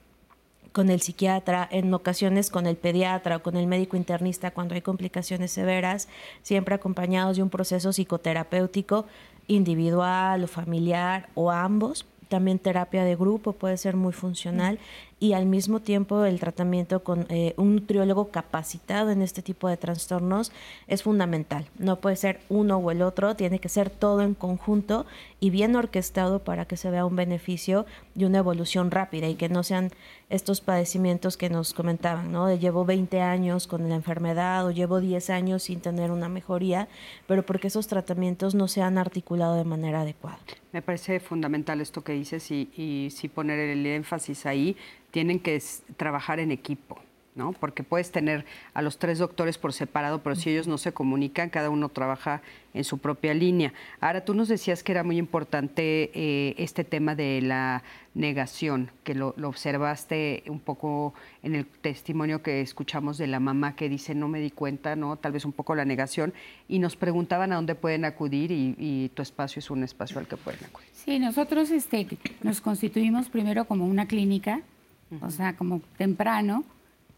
con el psiquiatra, en ocasiones con el pediatra o con el médico internista cuando hay complicaciones severas, siempre acompañados de un proceso psicoterapéutico individual o familiar o ambos. También terapia de grupo puede ser muy funcional y al mismo tiempo el tratamiento con eh, un nutriólogo capacitado en este tipo de trastornos es fundamental. No puede ser uno o el otro, tiene que ser todo en conjunto y bien orquestado para que se vea un beneficio y una evolución rápida y que no sean estos padecimientos que nos comentaban, ¿no? De llevo 20 años con la enfermedad o llevo 10 años sin tener una mejoría, pero porque esos tratamientos no se han articulado de manera adecuada. Me parece fundamental esto que dices y, y sí poner el énfasis ahí tienen que trabajar en equipo. ¿no? Porque puedes tener a los tres doctores por separado, pero si ellos no se comunican, cada uno trabaja en su propia línea. Ahora, tú nos decías que era muy importante eh, este tema de la negación, que lo, observaste un poco en el testimonio que escuchamos de la mamá que dice no me di cuenta, ¿no? Tal vez un poco la negación, y nos preguntaban a dónde pueden acudir y, tu espacio es un espacio al que pueden acudir. Sí, nosotros este, nos constituimos primero como una clínica o sea, como temprano,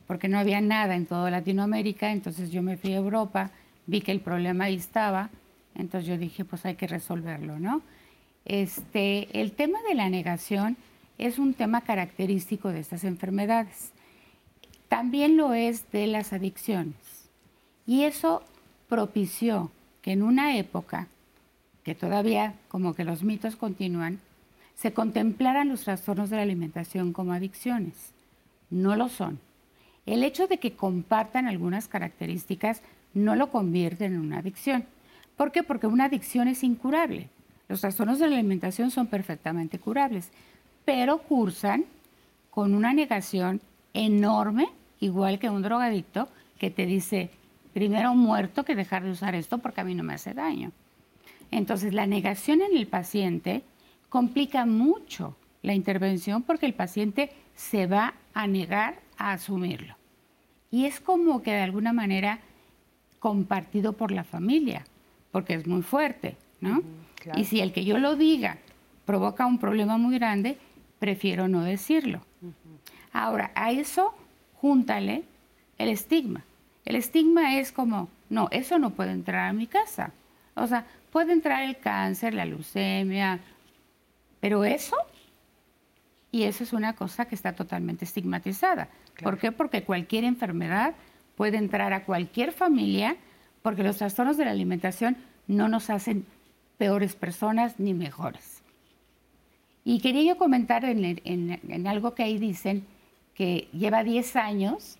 porque no había nada en toda Latinoamérica, entonces yo me fui a Europa, vi que el problema ahí estaba, entonces yo dije, pues hay que resolverlo, ¿no? Este, el tema de la negación es un tema característico de estas enfermedades. También lo es de las adicciones. Y eso propició que en una época, que todavía como que los mitos continúan, se contemplaran los trastornos de la alimentación como adicciones. No lo son. El hecho de que compartan algunas características no lo convierte en una adicción. ¿Por qué? Porque una adicción es incurable. Los trastornos de la alimentación son perfectamente curables, pero cursan con una negación enorme, igual que un drogadicto que te dice, primero muerto que dejar de usar esto porque a mí no me hace daño. Entonces, la negación en el paciente complica mucho la intervención porque el paciente se va a negar a asumirlo. Y es como que de alguna manera compartido por la familia, porque es muy fuerte, ¿no? Y si el que yo lo diga provoca un problema muy grande, prefiero no decirlo. Ahora, a eso júntale el estigma. El estigma es como, no, eso no puede entrar a mi casa. O sea, puede entrar el cáncer, la leucemia, pero eso, y eso es una cosa que está totalmente estigmatizada. ¿Por qué? Porque cualquier enfermedad puede entrar a cualquier familia, porque los trastornos de la alimentación no nos hacen peores personas ni mejores. Y quería yo comentar en, algo que ahí dicen que lleva 10 años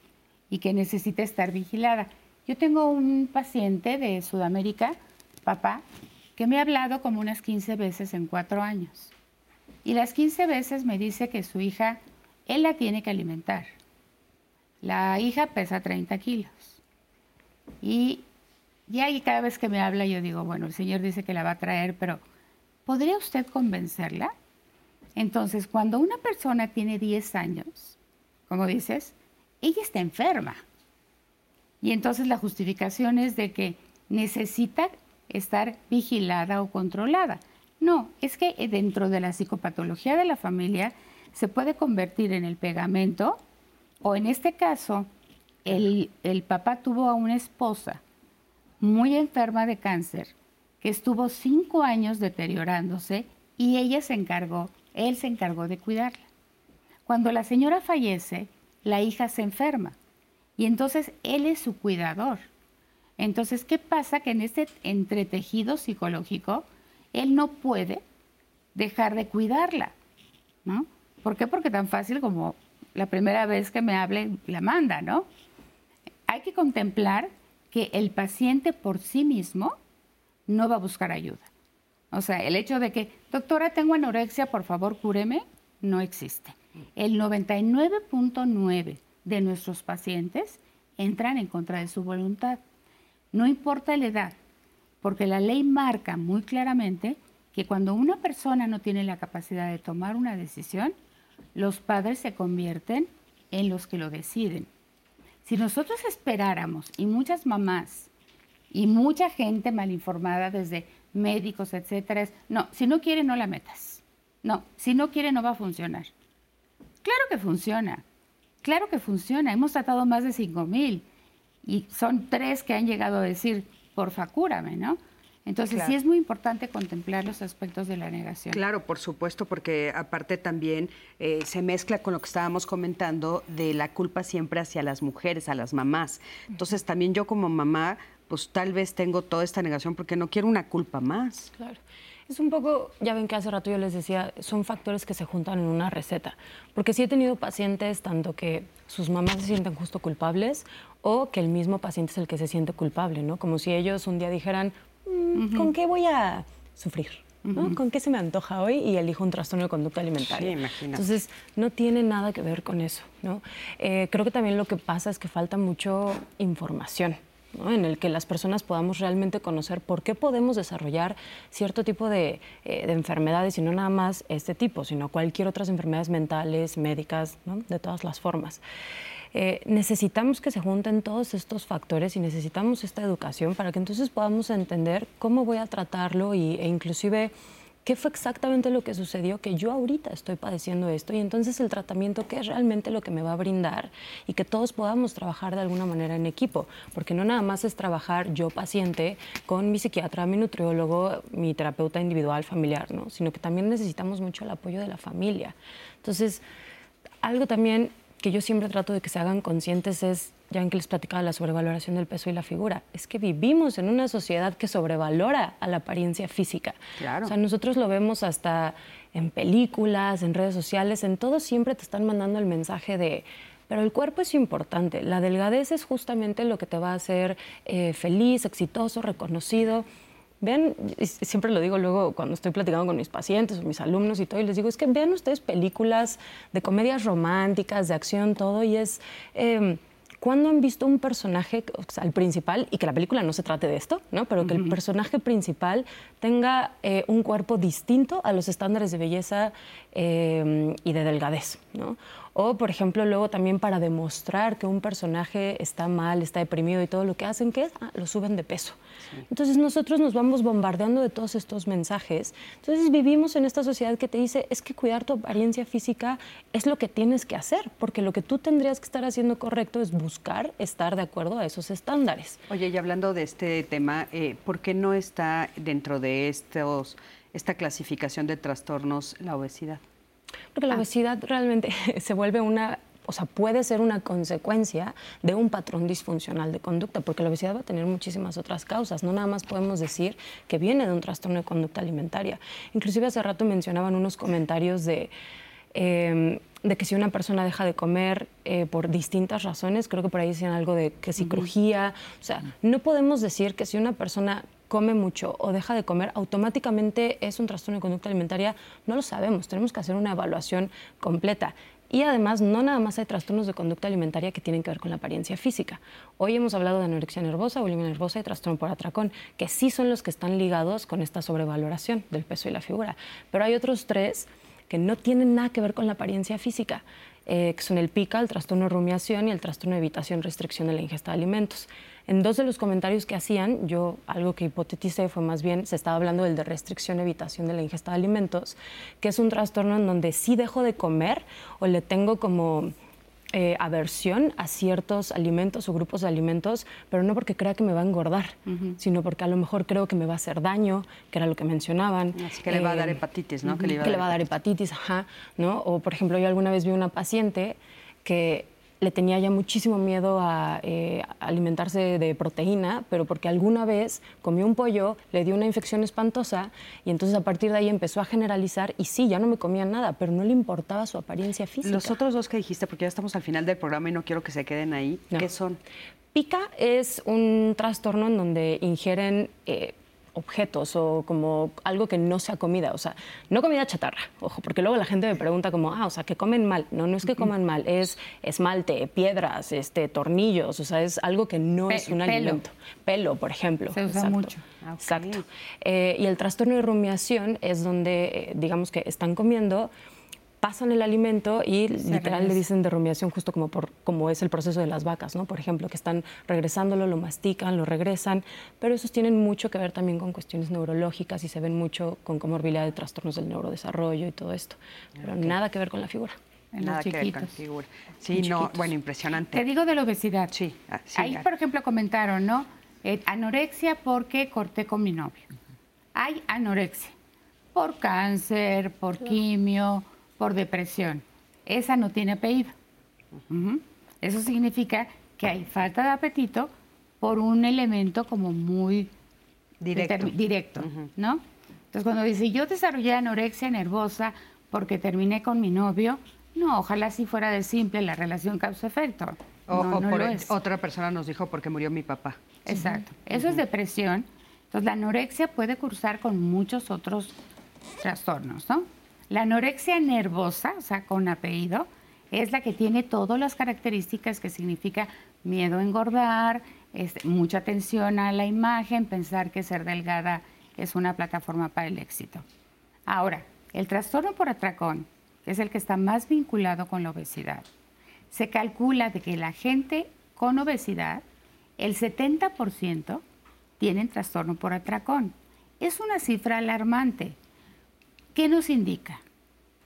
y que necesita estar vigilada. Yo tengo un paciente de Sudamérica, papá, que me ha hablado como unas 15 veces en cuatro años. Y las 15 veces me dice que su hija, él la tiene que alimentar. La hija pesa 30 kilos. Y ya ahí cada vez que me habla yo digo, bueno, el Señor dice que la va a traer, pero ¿podría usted convencerla? Entonces, cuando una persona tiene 10 años, como dices, ella está enferma. Y entonces la justificación es de que necesita estar vigilada o controlada. No, es que eh, dentro de la psicopatología de la familia se puede convertir en el pegamento o en este caso el, papá tuvo a una esposa muy enferma de cáncer que estuvo cinco años deteriorándose y ella se encargó, él se encargó de cuidarla. Cuando la señora fallece, la hija se enferma y entonces él es su cuidador. Entonces, ¿qué pasa? Que en este entretejido psicológico, él no puede dejar de cuidarla, ¿no? ¿Por qué? Porque tan fácil como la primera vez que me hable la manda, ¿no? Hay que contemplar que el paciente por sí mismo no va a buscar ayuda. O sea, el hecho de que, doctora, tengo anorexia, por favor, cúreme, no existe. El 99.9 de nuestros pacientes entran en contra de su voluntad. No importa la edad, porque la ley marca muy claramente que cuando una persona no tiene la capacidad de tomar una decisión, los padres se convierten en los que lo deciden. Si nosotros esperáramos, y muchas mamás, y mucha gente mal informada desde médicos, etcétera, es, no, si no quiere no la metas. No, si no quiere no va a funcionar. Claro que funciona, claro que funciona. Hemos tratado más de 5 mil y son tres que han llegado a decir, porfa, cúrame, ¿no? Entonces sí es muy importante contemplar los aspectos de la negación. Claro, por supuesto, porque aparte también eh, se mezcla con lo que estábamos comentando de la culpa siempre hacia las mujeres, a las mamás. Entonces también yo como mamá, pues tal vez tengo toda esta negación porque no quiero una culpa más. Claro. Es un poco, ya ven que hace rato yo les decía, son factores que se juntan en una receta. Porque sí he tenido pacientes tanto que sus mamás se sienten justo culpables o que el mismo paciente es el que se siente culpable, ¿no? Como si ellos un día dijeran, Mm, ¿con qué voy a sufrir? ¿Con qué se me antoja hoy? Y elijo un trastorno de conducta alimentaria. Sí, imagínate. Entonces, no tiene nada que ver con eso. ¿no? Eh, creo que también lo que pasa es que falta mucho información. en el que las personas podamos realmente conocer por qué podemos desarrollar cierto tipo de, eh, de enfermedades y no nada más este tipo, sino cualquier otras enfermedades mentales, médicas, de todas las formas. Eh, necesitamos que se junten todos estos factores y necesitamos esta educación para que entonces podamos entender cómo voy a tratarlo y, e inclusive qué fue exactamente lo que sucedió, que yo ahorita estoy padeciendo esto y entonces el tratamiento qué es realmente lo que me va a brindar y que todos podamos trabajar de alguna manera en equipo, porque no nada más es trabajar yo paciente con mi psiquiatra, mi nutriólogo, mi terapeuta individual, familiar, ¿no? sino que también necesitamos mucho el apoyo de la familia. Entonces, algo también que yo siempre trato de que se hagan conscientes es, ya en que les platicaba la sobrevaloración del peso y la figura, es que vivimos en una sociedad que sobrevalora a la apariencia física. Claro. O sea, nosotros lo vemos hasta en películas, en redes sociales, en todo siempre te están mandando el mensaje de pero el cuerpo es importante. La delgadez es justamente lo que te va a hacer eh, feliz, exitoso, reconocido. Vean, siempre lo digo luego cuando estoy platicando con mis pacientes o mis alumnos y todo, y les digo, es que vean ustedes películas de comedias románticas, de acción, todo, y es... Eh, ¿Cuándo han visto un personaje, o sea, el principal, y que la película no se trate de esto, ¿no? pero que el personaje principal tenga eh, un cuerpo distinto a los estándares de belleza eh, y de delgadez? ¿no? O, por ejemplo, luego también para demostrar que un personaje está mal, está deprimido y todo lo que hacen, que es, ah, lo suben de peso. Entonces nosotros nos vamos bombardeando de todos estos mensajes. Entonces vivimos en esta sociedad que te dice, es que cuidar tu apariencia física es lo que tienes que hacer, porque lo que tú tendrías que estar haciendo correcto es buscar estar de acuerdo a esos estándares. Oye, y hablando de este tema, eh, ¿por qué no está dentro de estos, esta clasificación de trastornos la obesidad? Porque la Ah. obesidad realmente [laughs] se vuelve una, o sea, puede ser una consecuencia de un patrón disfuncional de conducta, porque la obesidad va a tener muchísimas otras causas. No nada más podemos decir que viene de un trastorno de conducta alimentaria. Inclusive hace rato mencionaban unos comentarios de... eh, de que si una persona deja de comer eh, por distintas razones, creo que por ahí decían algo de que si crujía, o sea, no podemos decir que si una persona come mucho o deja de comer, automáticamente es un trastorno de conducta alimentaria, no lo sabemos, tenemos que hacer una evaluación completa. Y además, no nada más hay trastornos de conducta alimentaria que tienen que ver con la apariencia física. Hoy hemos hablado de anorexia nervosa, bulimia nervosa y trastorno por atracón, que sí son los que están ligados con esta sobrevaloración del peso y la figura. Pero hay otros tres que no tienen nada que ver con la apariencia física, eh, que son el PICA, el trastorno de rumiación y el trastorno de evitación restricción de la ingesta de alimentos. En dos de los comentarios que hacían, yo algo que hipoteticé fue más bien, se estaba hablando del de restricción evitación de la ingesta de alimentos, que es un trastorno en donde sí dejo de comer o le tengo como eh, aversión a ciertos alimentos o grupos de alimentos, pero no porque crea que me va a engordar, sino porque a lo mejor creo que me va a hacer daño, que era lo que mencionaban. Así que le va a dar Eh, hepatitis, ¿no? ujú, Que le, va a dar hepatitis, ajá, ¿no? O, por ejemplo, yo alguna vez vi una paciente que le tenía ya muchísimo miedo a eh, alimentarse de proteína, pero porque alguna vez comió un pollo, le dio una infección espantosa y entonces a partir de ahí empezó a generalizar y sí, ya no me comía nada, pero no le importaba su apariencia física. Los otros dos que dijiste, porque ya estamos al final del programa y no quiero que se queden ahí, ¿qué son? Pica es un trastorno en donde ingieren eh, objetos o como algo que no sea comida, o sea, no comida chatarra, ojo, porque luego la gente me pregunta como, ah, o sea, que comen mal. No, no es que coman mal, es esmalte, piedras, este, tornillos, o sea, es algo que no es un alimento. Pelo, por ejemplo. Se usa mucho. Exacto. Eh, y el trastorno de rumiación es donde, eh, digamos que están comiendo pasan el alimento y literal le dicen de rumiación justo como, por, como es el proceso de las vacas, ¿no? Por ejemplo, que están regresándolo, lo mastican, lo regresan, pero esos tienen mucho que ver también con cuestiones neurológicas y se ven mucho con comorbilidad de trastornos del neurodesarrollo y todo esto, pero nada que ver con la figura. En nada los chiquitos. figura. Sí, no, bueno, impresionante. Te digo de la obesidad. Sí. Ah, Ahí, por ejemplo, comentaron, ¿no? Eh, anorexia porque corté con mi novio. Hay anorexia por cáncer, por quimio, por depresión. Esa no tiene apellido. Eso significa que hay falta de apetito por un elemento como muy directo, directo ¿no? Entonces cuando dice yo desarrollé anorexia nervosa porque terminé con mi novio, no, ojalá si fuera de simple la relación causa-efecto. O, por otra persona nos dijo porque murió mi papá. Exacto. Eso es depresión. Entonces la anorexia puede cursar con muchos otros trastornos, ¿no? La anorexia nervosa, o sea, con apellido, es la que tiene todas las características que significa miedo a engordar, mucha atención a la imagen, pensar que ser delgada es una plataforma para el éxito. Ahora, el trastorno por atracón, es el que está más vinculado con la obesidad, se calcula de que la gente con obesidad, el 70% tienen trastorno por atracón. Es una cifra alarmante. ¿Qué nos indica?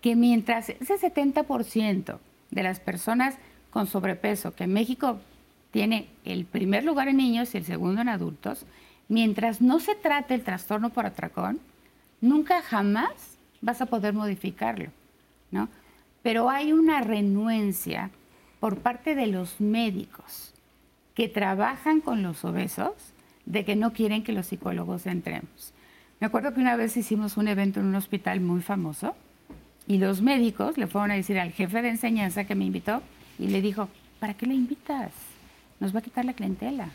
Que mientras ese 70% de las personas con sobrepeso, que en México tiene el primer lugar en niños y el segundo en adultos, mientras no se trate el trastorno por atracón, nunca jamás vas a poder modificarlo, ¿no? Pero hay una renuencia por parte de los médicos que trabajan con los obesos de que no quieren que los psicólogos entremos. Me acuerdo que una vez hicimos un evento en un hospital muy famoso y los médicos le fueron a decir al jefe de enseñanza que me invitó y le dijo, ¿para qué le invitas? Nos va a quitar la clientela.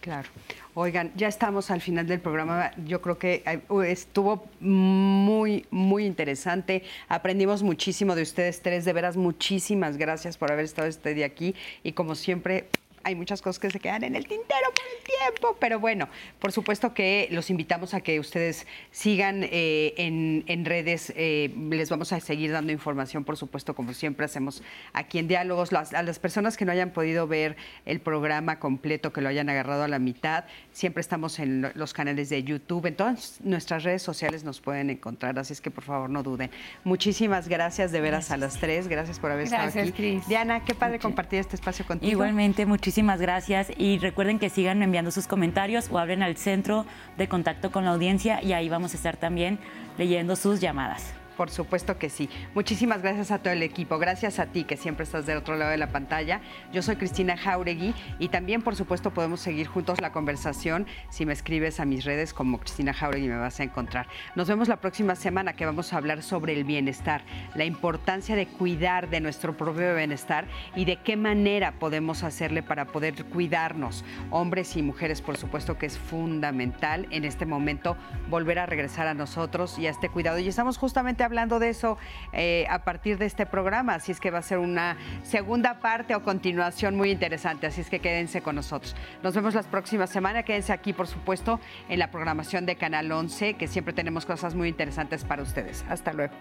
Claro. Oigan, ya estamos al final del programa. Yo creo que eh, estuvo muy, muy interesante. Aprendimos muchísimo de ustedes tres. De veras, muchísimas gracias por haber estado este día aquí. Y como siempre, hay muchas cosas que se quedan en el tintero por el tiempo, pero bueno, por supuesto que los invitamos a que ustedes sigan eh, en, redes, eh, les vamos a seguir dando información, por supuesto, como siempre hacemos aquí en Diálogos, a las personas que no hayan podido ver el programa completo, que lo hayan agarrado a la mitad, siempre estamos en los canales de YouTube, en todas nuestras redes sociales nos pueden encontrar, así es que por favor no duden. Muchísimas gracias de veras a las tres, gracias por haber estado aquí. Diana, qué padre compartir este espacio contigo. Igualmente, muchísimas Muchísimas gracias y recuerden que sigan enviando sus comentarios o abren al centro de contacto con la audiencia y ahí vamos a estar también leyendo sus llamadas. Por supuesto que sí. Muchísimas gracias a todo el equipo. Gracias a ti que siempre estás del otro lado de la pantalla. Yo soy Cristina Jauregui y también, por supuesto, podemos seguir juntos la conversación. Si me escribes a mis redes como Cristina Jauregui me vas a encontrar. Nos vemos la próxima semana que vamos a hablar sobre el bienestar, la importancia de cuidar de nuestro propio bienestar y de qué manera podemos hacerle para poder cuidarnos. Hombres y mujeres, por supuesto que es fundamental en este momento volver a regresar a nosotros y a este cuidado. Y estamos justamente hablando de eso eh, a partir de este programa, así es que va a ser una segunda parte o continuación muy interesante, así es que quédense con nosotros. Nos vemos la próxima semana, quédense aquí por supuesto en la programación de Canal 11, que siempre tenemos cosas muy interesantes para ustedes. Hasta luego.